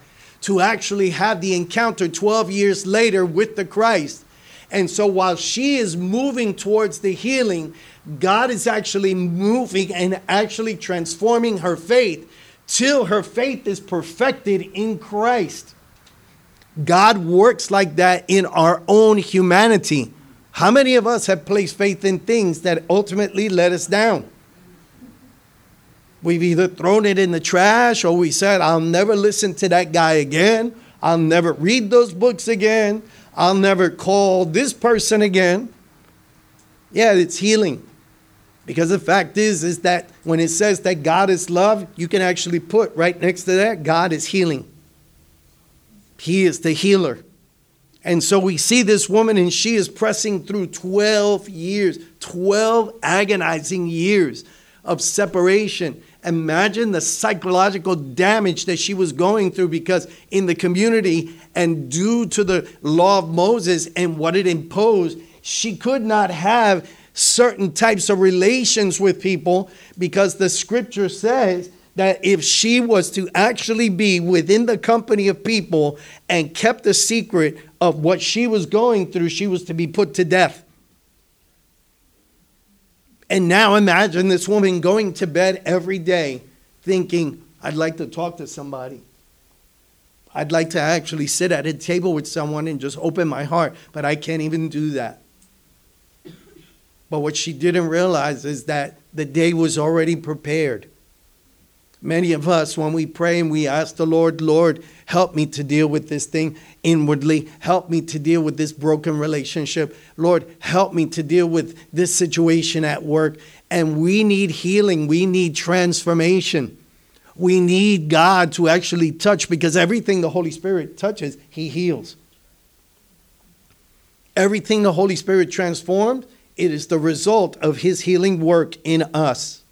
to actually have the encounter 12 years later with the Christ. And so while she is moving towards the healing, God is actually moving and actually transforming her faith till her faith is perfected in Christ. God works like that in our own humanity. How many of us have placed faith in things that ultimately let us down? We've either thrown it in the trash or we said, I'll never listen to that guy again. I'll never read those books again. I'll never call this person again. Yeah, it's healing. Because the fact is, is that when it says that God is love, you can actually put right next to that, God is healing. He is the healer. And so we see this woman, and she is pressing through 12 years, 12 agonizing years of separation. Imagine the psychological damage that she was going through because in the community and due to the law of Moses and what it imposed, she could not have certain types of relations with people because the scripture says that if she was to actually be within the company of people and kept the secret of what she was going through, she was to be put to death. And now imagine this woman going to bed every day thinking, I'd like to talk to somebody. I'd like to actually sit at a table with someone and just open my heart, but I can't even do that. But what she didn't realize is that the day was already prepared. Many of us, when we pray and we ask the Lord, Lord, help me to deal with this thing inwardly. Help me to deal with this broken relationship. Lord, help me to deal with this situation at work. And we need healing, we need transformation. We need God to actually touch because everything the Holy Spirit touches, He heals. Everything the Holy Spirit transformed, it is the result of his healing work in us.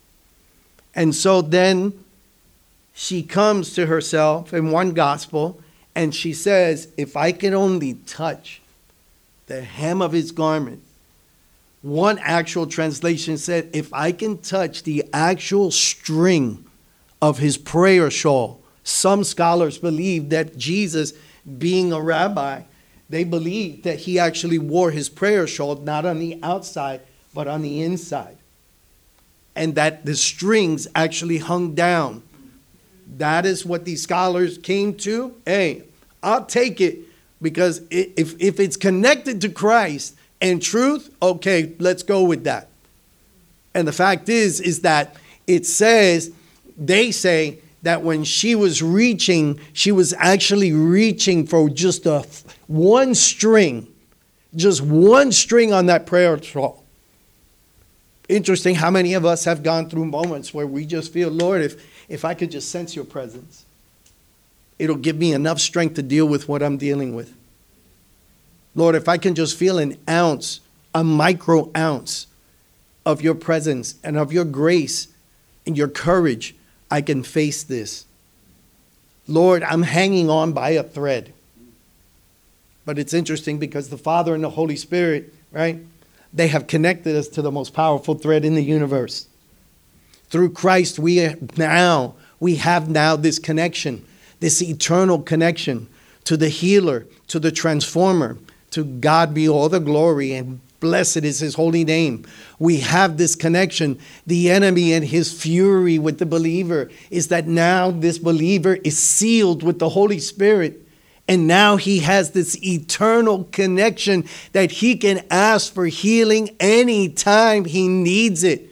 And so then she comes to herself in one gospel and she says, If I can only touch the hem of his garment, one actual translation said, If I can touch the actual string of his prayer shawl, some scholars believe that Jesus, being a rabbi, they believe that he actually wore his prayer shawl not on the outside, but on the inside. And that the strings actually hung down. That is what these scholars came to. Hey, I'll take it because if, if it's connected to Christ and truth, okay, let's go with that. And the fact is, is that it says, they say that when she was reaching, she was actually reaching for just a one string, just one string on that prayer shawl. Interesting how many of us have gone through moments where we just feel, Lord, if, if I could just sense your presence, it'll give me enough strength to deal with what I'm dealing with. Lord, if I can just feel an ounce, a micro ounce of your presence and of your grace and your courage, I can face this. Lord, I'm hanging on by a thread. But it's interesting because the Father and the Holy Spirit, right? They have connected us to the most powerful thread in the universe. Through Christ, we now we have now this connection, this eternal connection to the healer, to the transformer. To God be all the glory and blessed is his holy name. We have this connection. The enemy and his fury with the believer is that now this believer is sealed with the Holy Spirit and now he has this eternal connection that he can ask for healing anytime he needs it.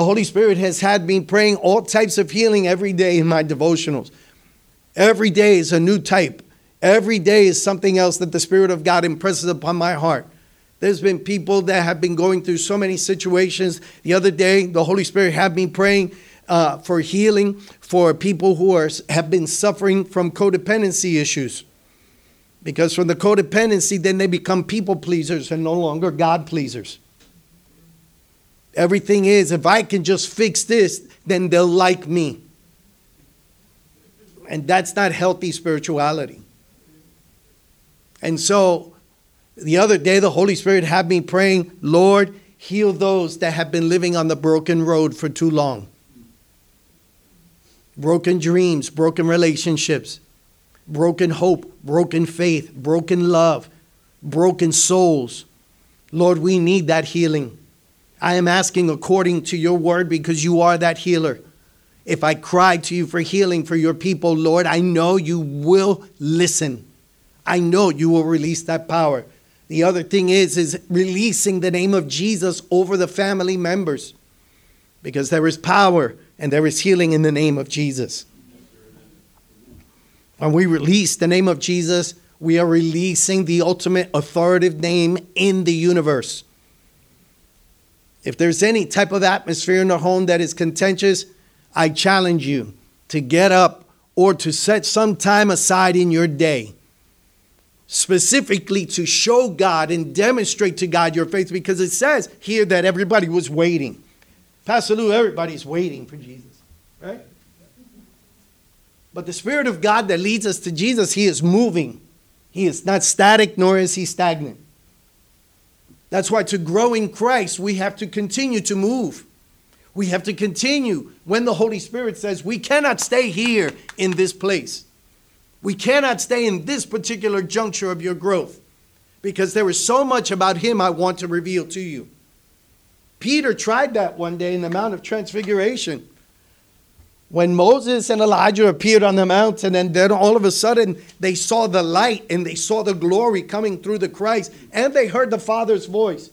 The Holy Spirit has had me praying all types of healing every day in my devotionals. Every day is a new type. Every day is something else that the Spirit of God impresses upon my heart. There's been people that have been going through so many situations. The other day, the Holy Spirit had me praying uh, for healing for people who are, have been suffering from codependency issues. Because from the codependency, then they become people pleasers and no longer God pleasers. Everything is, if I can just fix this, then they'll like me. And that's not healthy spirituality. And so the other day, the Holy Spirit had me praying, Lord, heal those that have been living on the broken road for too long broken dreams, broken relationships, broken hope, broken faith, broken love, broken souls. Lord, we need that healing. I am asking according to your word because you are that healer. If I cry to you for healing for your people, Lord, I know you will listen. I know you will release that power. The other thing is is releasing the name of Jesus over the family members because there is power and there is healing in the name of Jesus. When we release the name of Jesus, we are releasing the ultimate authoritative name in the universe. If there's any type of atmosphere in the home that is contentious, I challenge you to get up or to set some time aside in your day specifically to show God and demonstrate to God your faith because it says here that everybody was waiting. Pastor Lou, everybody's waiting for Jesus, right? But the Spirit of God that leads us to Jesus, He is moving. He is not static, nor is He stagnant. That's why to grow in Christ, we have to continue to move. We have to continue when the Holy Spirit says, We cannot stay here in this place. We cannot stay in this particular juncture of your growth because there is so much about Him I want to reveal to you. Peter tried that one day in the Mount of Transfiguration. When Moses and Elijah appeared on the mountain, and then all of a sudden they saw the light and they saw the glory coming through the Christ, and they heard the Father's voice.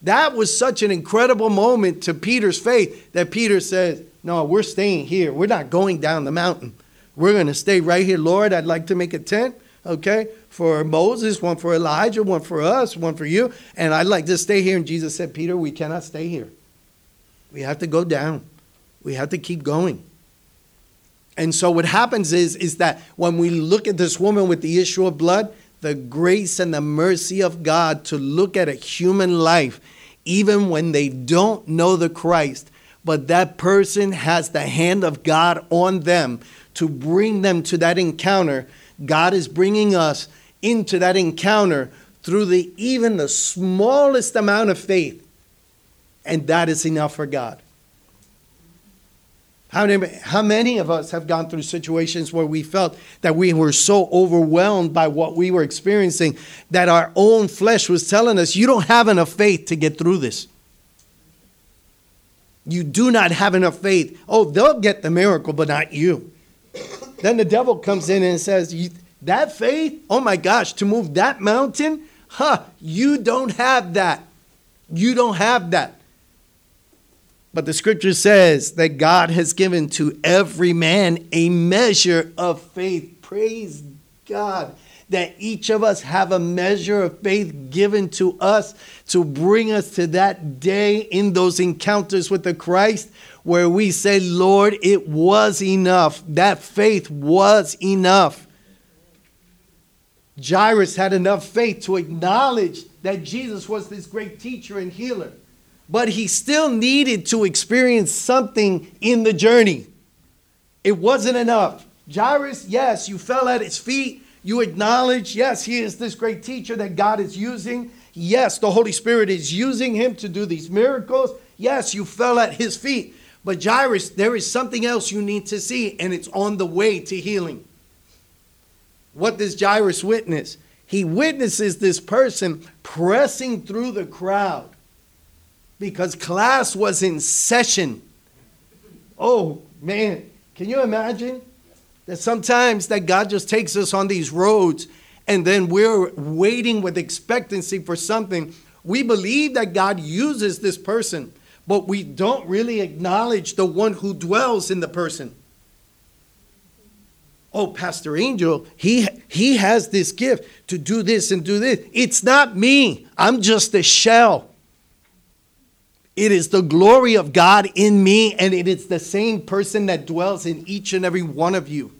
That was such an incredible moment to Peter's faith that Peter says, No, we're staying here. We're not going down the mountain. We're going to stay right here. Lord, I'd like to make a tent, okay, for Moses, one for Elijah, one for us, one for you. And I'd like to stay here. And Jesus said, Peter, we cannot stay here. We have to go down. We have to keep going. And so what happens is, is that when we look at this woman with the issue of blood, the grace and the mercy of God to look at a human life, even when they don't know the Christ, but that person has the hand of God on them to bring them to that encounter. God is bringing us into that encounter through the even the smallest amount of faith. And that is enough for God. How many, how many of us have gone through situations where we felt that we were so overwhelmed by what we were experiencing that our own flesh was telling us, You don't have enough faith to get through this. You do not have enough faith. Oh, they'll get the miracle, but not you. then the devil comes in and says, That faith, oh my gosh, to move that mountain, huh, you don't have that. You don't have that. But the scripture says that God has given to every man a measure of faith. Praise God that each of us have a measure of faith given to us to bring us to that day in those encounters with the Christ where we say, Lord, it was enough. That faith was enough. Jairus had enough faith to acknowledge that Jesus was this great teacher and healer but he still needed to experience something in the journey. It wasn't enough. Jairus, yes, you fell at his feet. You acknowledge, yes, he is this great teacher that God is using. Yes, the Holy Spirit is using him to do these miracles. Yes, you fell at his feet. But Jairus, there is something else you need to see, and it's on the way to healing. What does Jairus witness? He witnesses this person pressing through the crowd because class was in session. Oh, man, can you imagine that sometimes that God just takes us on these roads and then we're waiting with expectancy for something. We believe that God uses this person, but we don't really acknowledge the one who dwells in the person. Oh, Pastor Angel, he he has this gift to do this and do this. It's not me. I'm just a shell. It is the glory of God in me, and it is the same person that dwells in each and every one of you.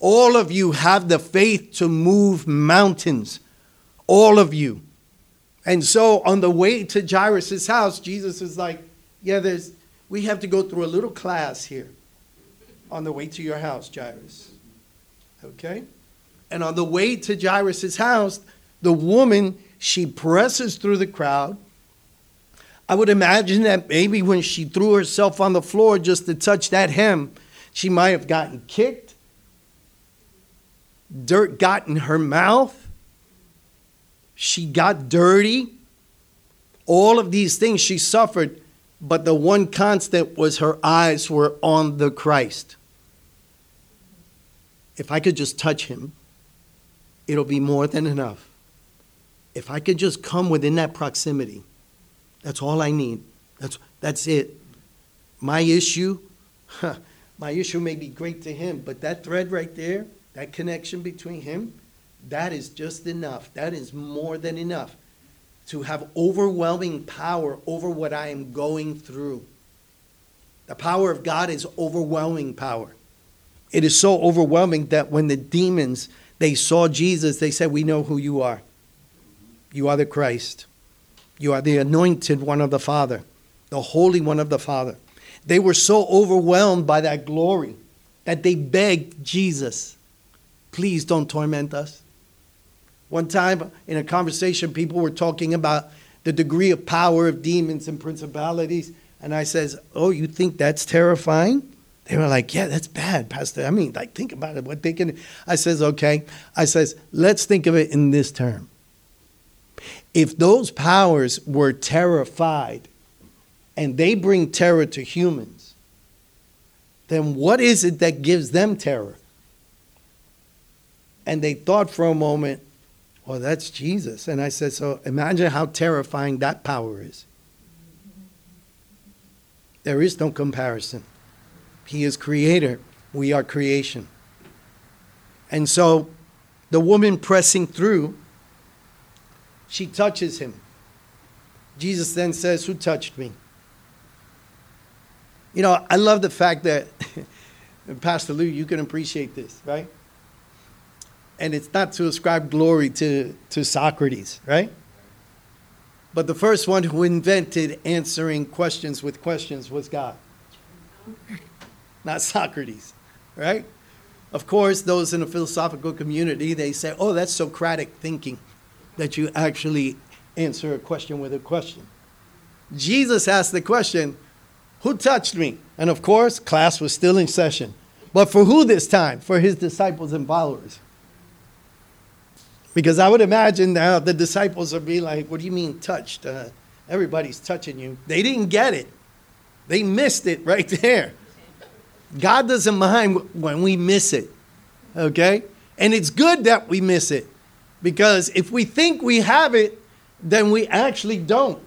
All of you have the faith to move mountains. All of you. And so on the way to Jairus' house, Jesus is like, Yeah, there's we have to go through a little class here on the way to your house, Jairus. Okay? And on the way to Jairus' house, the woman, she presses through the crowd I would imagine that maybe when she threw herself on the floor just to touch that hem, she might have gotten kicked, dirt got in her mouth, she got dirty. All of these things she suffered, but the one constant was her eyes were on the Christ. If I could just touch him, it'll be more than enough. If I could just come within that proximity that's all I need. That's, that's it. My issue, my issue may be great to him, but that thread right there, that connection between him, that is just enough. That is more than enough to have overwhelming power over what I am going through. The power of God is overwhelming power. It is so overwhelming that when the demons they saw Jesus, they said, "We know who you are. You are the Christ." You are the anointed one of the Father. the Holy One of the Father. They were so overwhelmed by that glory that they begged Jesus, please don't torment us. One time in a conversation, people were talking about the degree of power of demons and principalities. And I says, Oh, you think that's terrifying? They were like, Yeah, that's bad, Pastor. I mean, like, think about it. What they can. I says, Okay. I says, Let's think of it in this term. If those powers were terrified and they bring terror to humans, then what is it that gives them terror? And they thought for a moment, well, that's Jesus. And I said, so imagine how terrifying that power is. There is no comparison. He is creator, we are creation. And so the woman pressing through, she touches him. Jesus then says, Who touched me? You know, I love the fact that, Pastor Lou, you can appreciate this, right? And it's not to ascribe glory to, to Socrates, right? But the first one who invented answering questions with questions was God, not Socrates, right? Of course, those in the philosophical community, they say, oh, that's Socratic thinking, that you actually answer a question with a question. Jesus asked the question, who touched me? And of course, class was still in session. But for who this time? For his disciples and followers. Because I would imagine now the disciples would be like, What do you mean touched? Uh, everybody's touching you. They didn't get it, they missed it right there. God doesn't mind when we miss it, okay? And it's good that we miss it because if we think we have it, then we actually don't.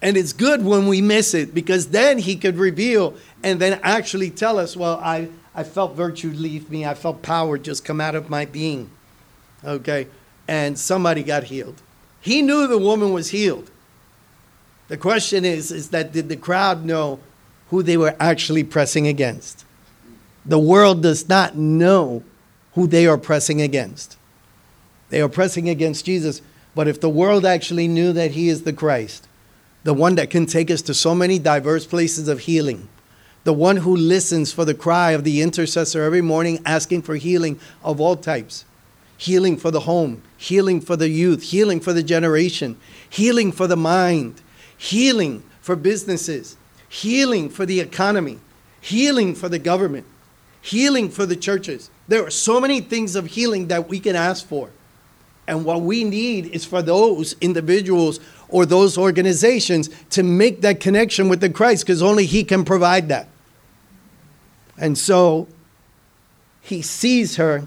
And it's good when we miss it because then he could reveal and then actually tell us, well, I, I felt virtue leave me. I felt power just come out of my being. Okay? And somebody got healed. He knew the woman was healed. The question is, is that did the crowd know who they were actually pressing against? The world does not know who they are pressing against. They are pressing against Jesus. But if the world actually knew that he is the Christ, the one that can take us to so many diverse places of healing, the one who listens for the cry of the intercessor every morning asking for healing of all types healing for the home, healing for the youth, healing for the generation, healing for the mind, healing for businesses, healing for the economy, healing for the government, healing for the churches. There are so many things of healing that we can ask for. And what we need is for those individuals or those organizations to make that connection with the Christ because only He can provide that. And so he sees her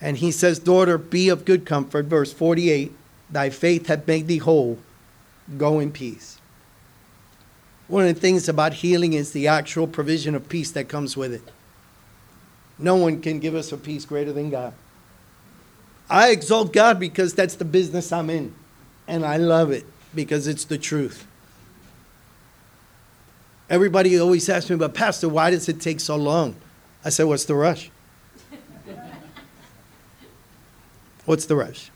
and he says, Daughter, be of good comfort. Verse 48 Thy faith hath made thee whole. Go in peace. One of the things about healing is the actual provision of peace that comes with it. No one can give us a peace greater than God. I exalt God because that's the business I'm in. And I love it because it's the truth. Everybody always asks me, but Pastor, why does it take so long? I said, What's the rush? What's the rush?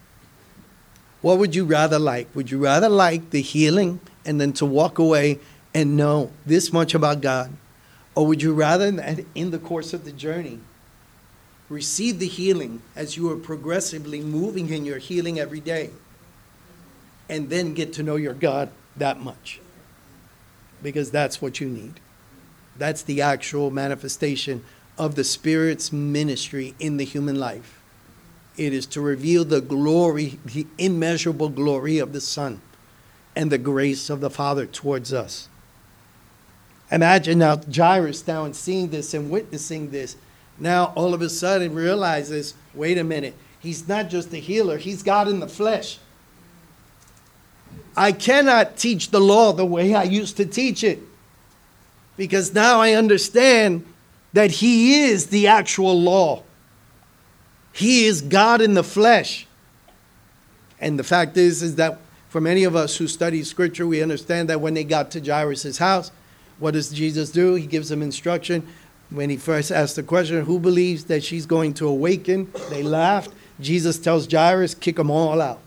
What would you rather like? Would you rather like the healing and then to walk away and know this much about God? Or would you rather in the course of the journey receive the healing as you are progressively moving in your healing every day and then get to know your God that much? Because that's what you need. That's the actual manifestation of the Spirit's ministry in the human life. It is to reveal the glory, the immeasurable glory of the Son and the grace of the Father towards us. Imagine now Jairus now and seeing this and witnessing this. Now all of a sudden realizes, wait a minute, he's not just a healer, he's God in the flesh. I cannot teach the law the way I used to teach it because now I understand that he is the actual law. He is God in the flesh. And the fact is, is that for many of us who study scripture, we understand that when they got to Jairus' house, what does Jesus do? He gives them instruction. When he first asked the question, who believes that she's going to awaken? They laughed. Jesus tells Jairus, kick them all out.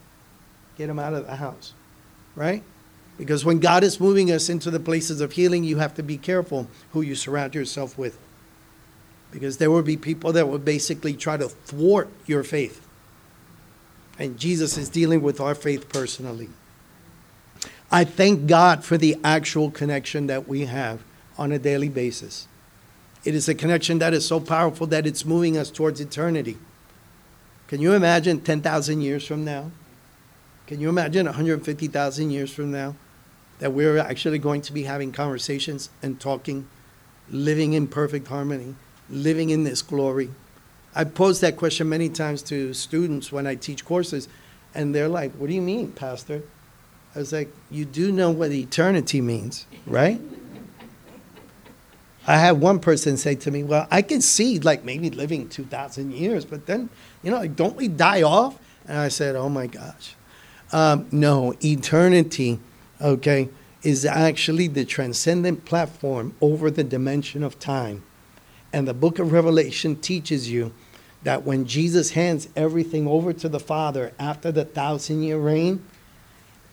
Get them out of the house. Right? Because when God is moving us into the places of healing, you have to be careful who you surround yourself with. Because there will be people that will basically try to thwart your faith. And Jesus is dealing with our faith personally. I thank God for the actual connection that we have on a daily basis. It is a connection that is so powerful that it's moving us towards eternity. Can you imagine 10,000 years from now? Can you imagine 150,000 years from now that we're actually going to be having conversations and talking, living in perfect harmony, living in this glory? I pose that question many times to students when I teach courses, and they're like, What do you mean, Pastor? I was like, You do know what eternity means, right? I had one person say to me, Well, I can see like maybe living 2,000 years, but then, you know, don't we die off? And I said, Oh my gosh. Um, no, eternity, okay, is actually the transcendent platform over the dimension of time. And the book of Revelation teaches you that when Jesus hands everything over to the Father after the thousand year reign,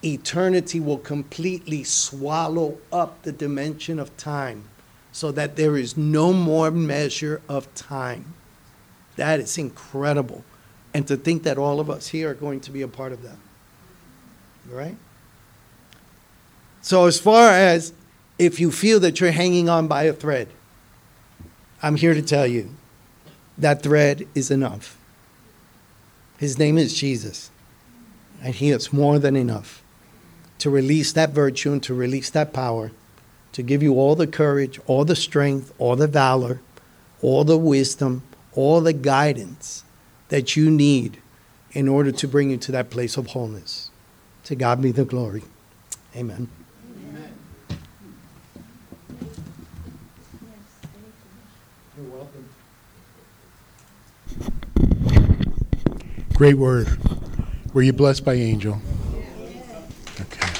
eternity will completely swallow up the dimension of time so that there is no more measure of time. That is incredible. And to think that all of us here are going to be a part of that. Right? So, as far as if you feel that you're hanging on by a thread, I'm here to tell you that thread is enough. His name is Jesus, and He is more than enough to release that virtue and to release that power, to give you all the courage, all the strength, all the valor, all the wisdom, all the guidance that you need in order to bring you to that place of wholeness. To God be the glory. Amen. You're welcome. Great word. Were you blessed by Angel? Okay.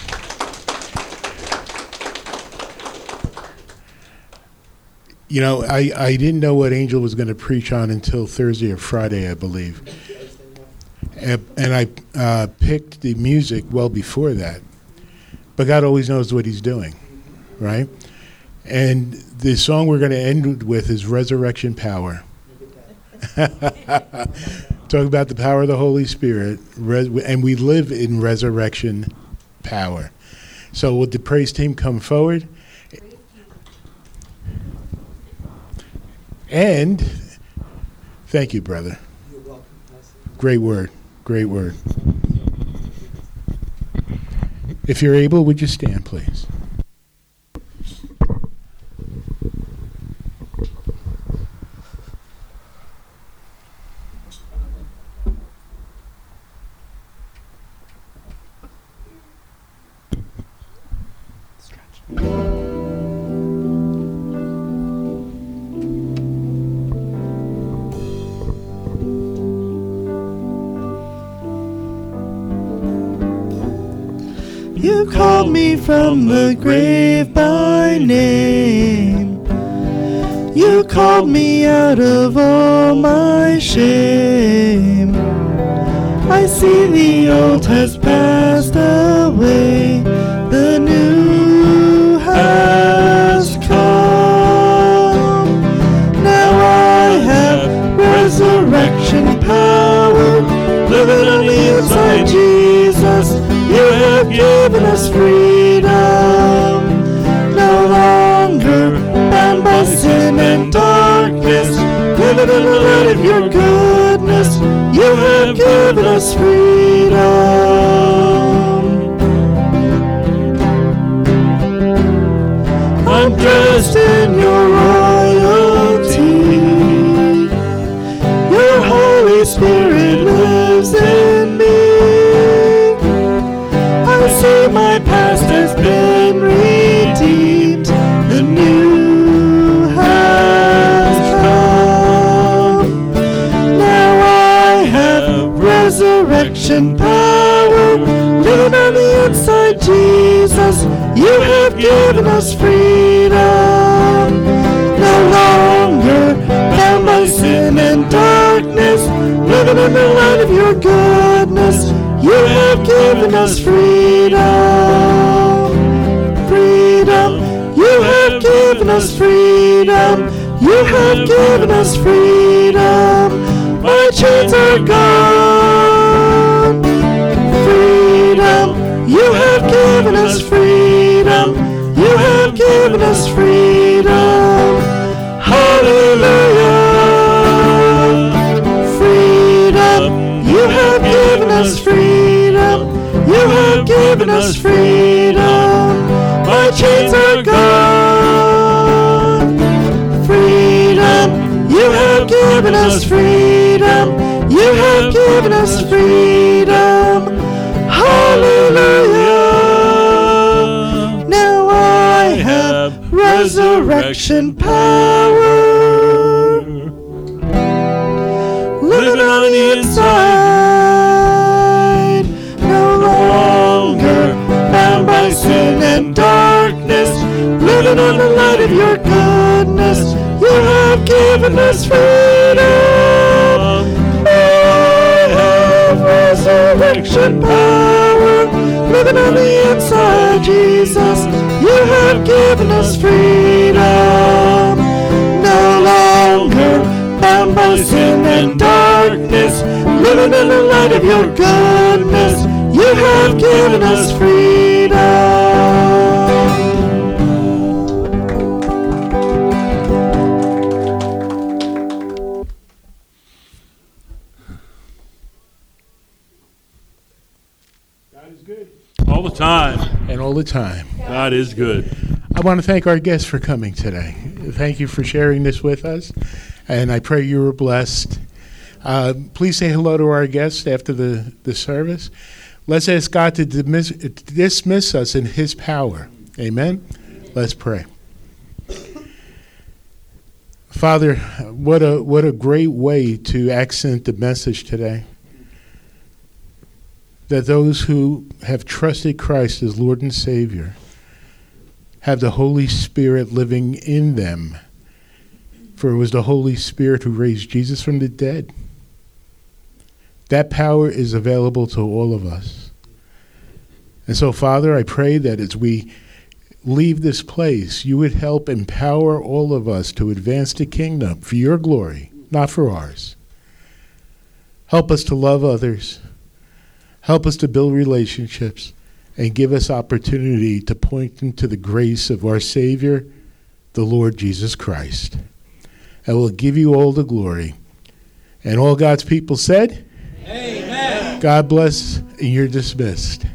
You know, I, I didn't know what Angel was going to preach on until Thursday or Friday, I believe. And, and I uh, picked the music well before that. But God always knows what He's doing, right? And the song we're going to end with is Resurrection Power. Talk about the power of the Holy Spirit, res- and we live in resurrection power. So, would the praise team come forward? And thank you, brother. You're welcome. Great word. Great word. If you're able, would you stand, please? You called me from the grave by name. You called me out of all my shame. I see the old has passed away, given us freedom, no longer bound by sin and darkness. Living in the light of your goodness, you have given us freedom. I'm dressed in your You have given us freedom. No longer bound by sin and darkness, living in the light of your goodness. You have given us freedom. Freedom. You have given us freedom. You have given us freedom. My chains are gone. Freedom. You have given us freedom. Hallelujah. Freedom. You have given us freedom. You have given us freedom. My chains are gone. Freedom. You have given us freedom. You have given us freedom. Resurrection power. Living on the inside. No longer bound by sin and darkness. Living on the light of your goodness. You have given us freedom. I have resurrection power. Living on the inside, Jesus. You have given us freedom. No longer bound by sin and darkness. Living in the light of your goodness. You have given us freedom. The time. God is good. I want to thank our guests for coming today. Thank you for sharing this with us, and I pray you were blessed. Uh, please say hello to our guests after the, the service. Let's ask God to dismiss, dismiss us in His power. Amen. Let's pray. Father, what a what a great way to accent the message today. That those who have trusted Christ as Lord and Savior have the Holy Spirit living in them. For it was the Holy Spirit who raised Jesus from the dead. That power is available to all of us. And so, Father, I pray that as we leave this place, you would help empower all of us to advance the kingdom for your glory, not for ours. Help us to love others. Help us to build relationships and give us opportunity to point them to the grace of our Savior, the Lord Jesus Christ. And we'll give you all the glory. And all God's people said, Amen. God bless, and you're dismissed.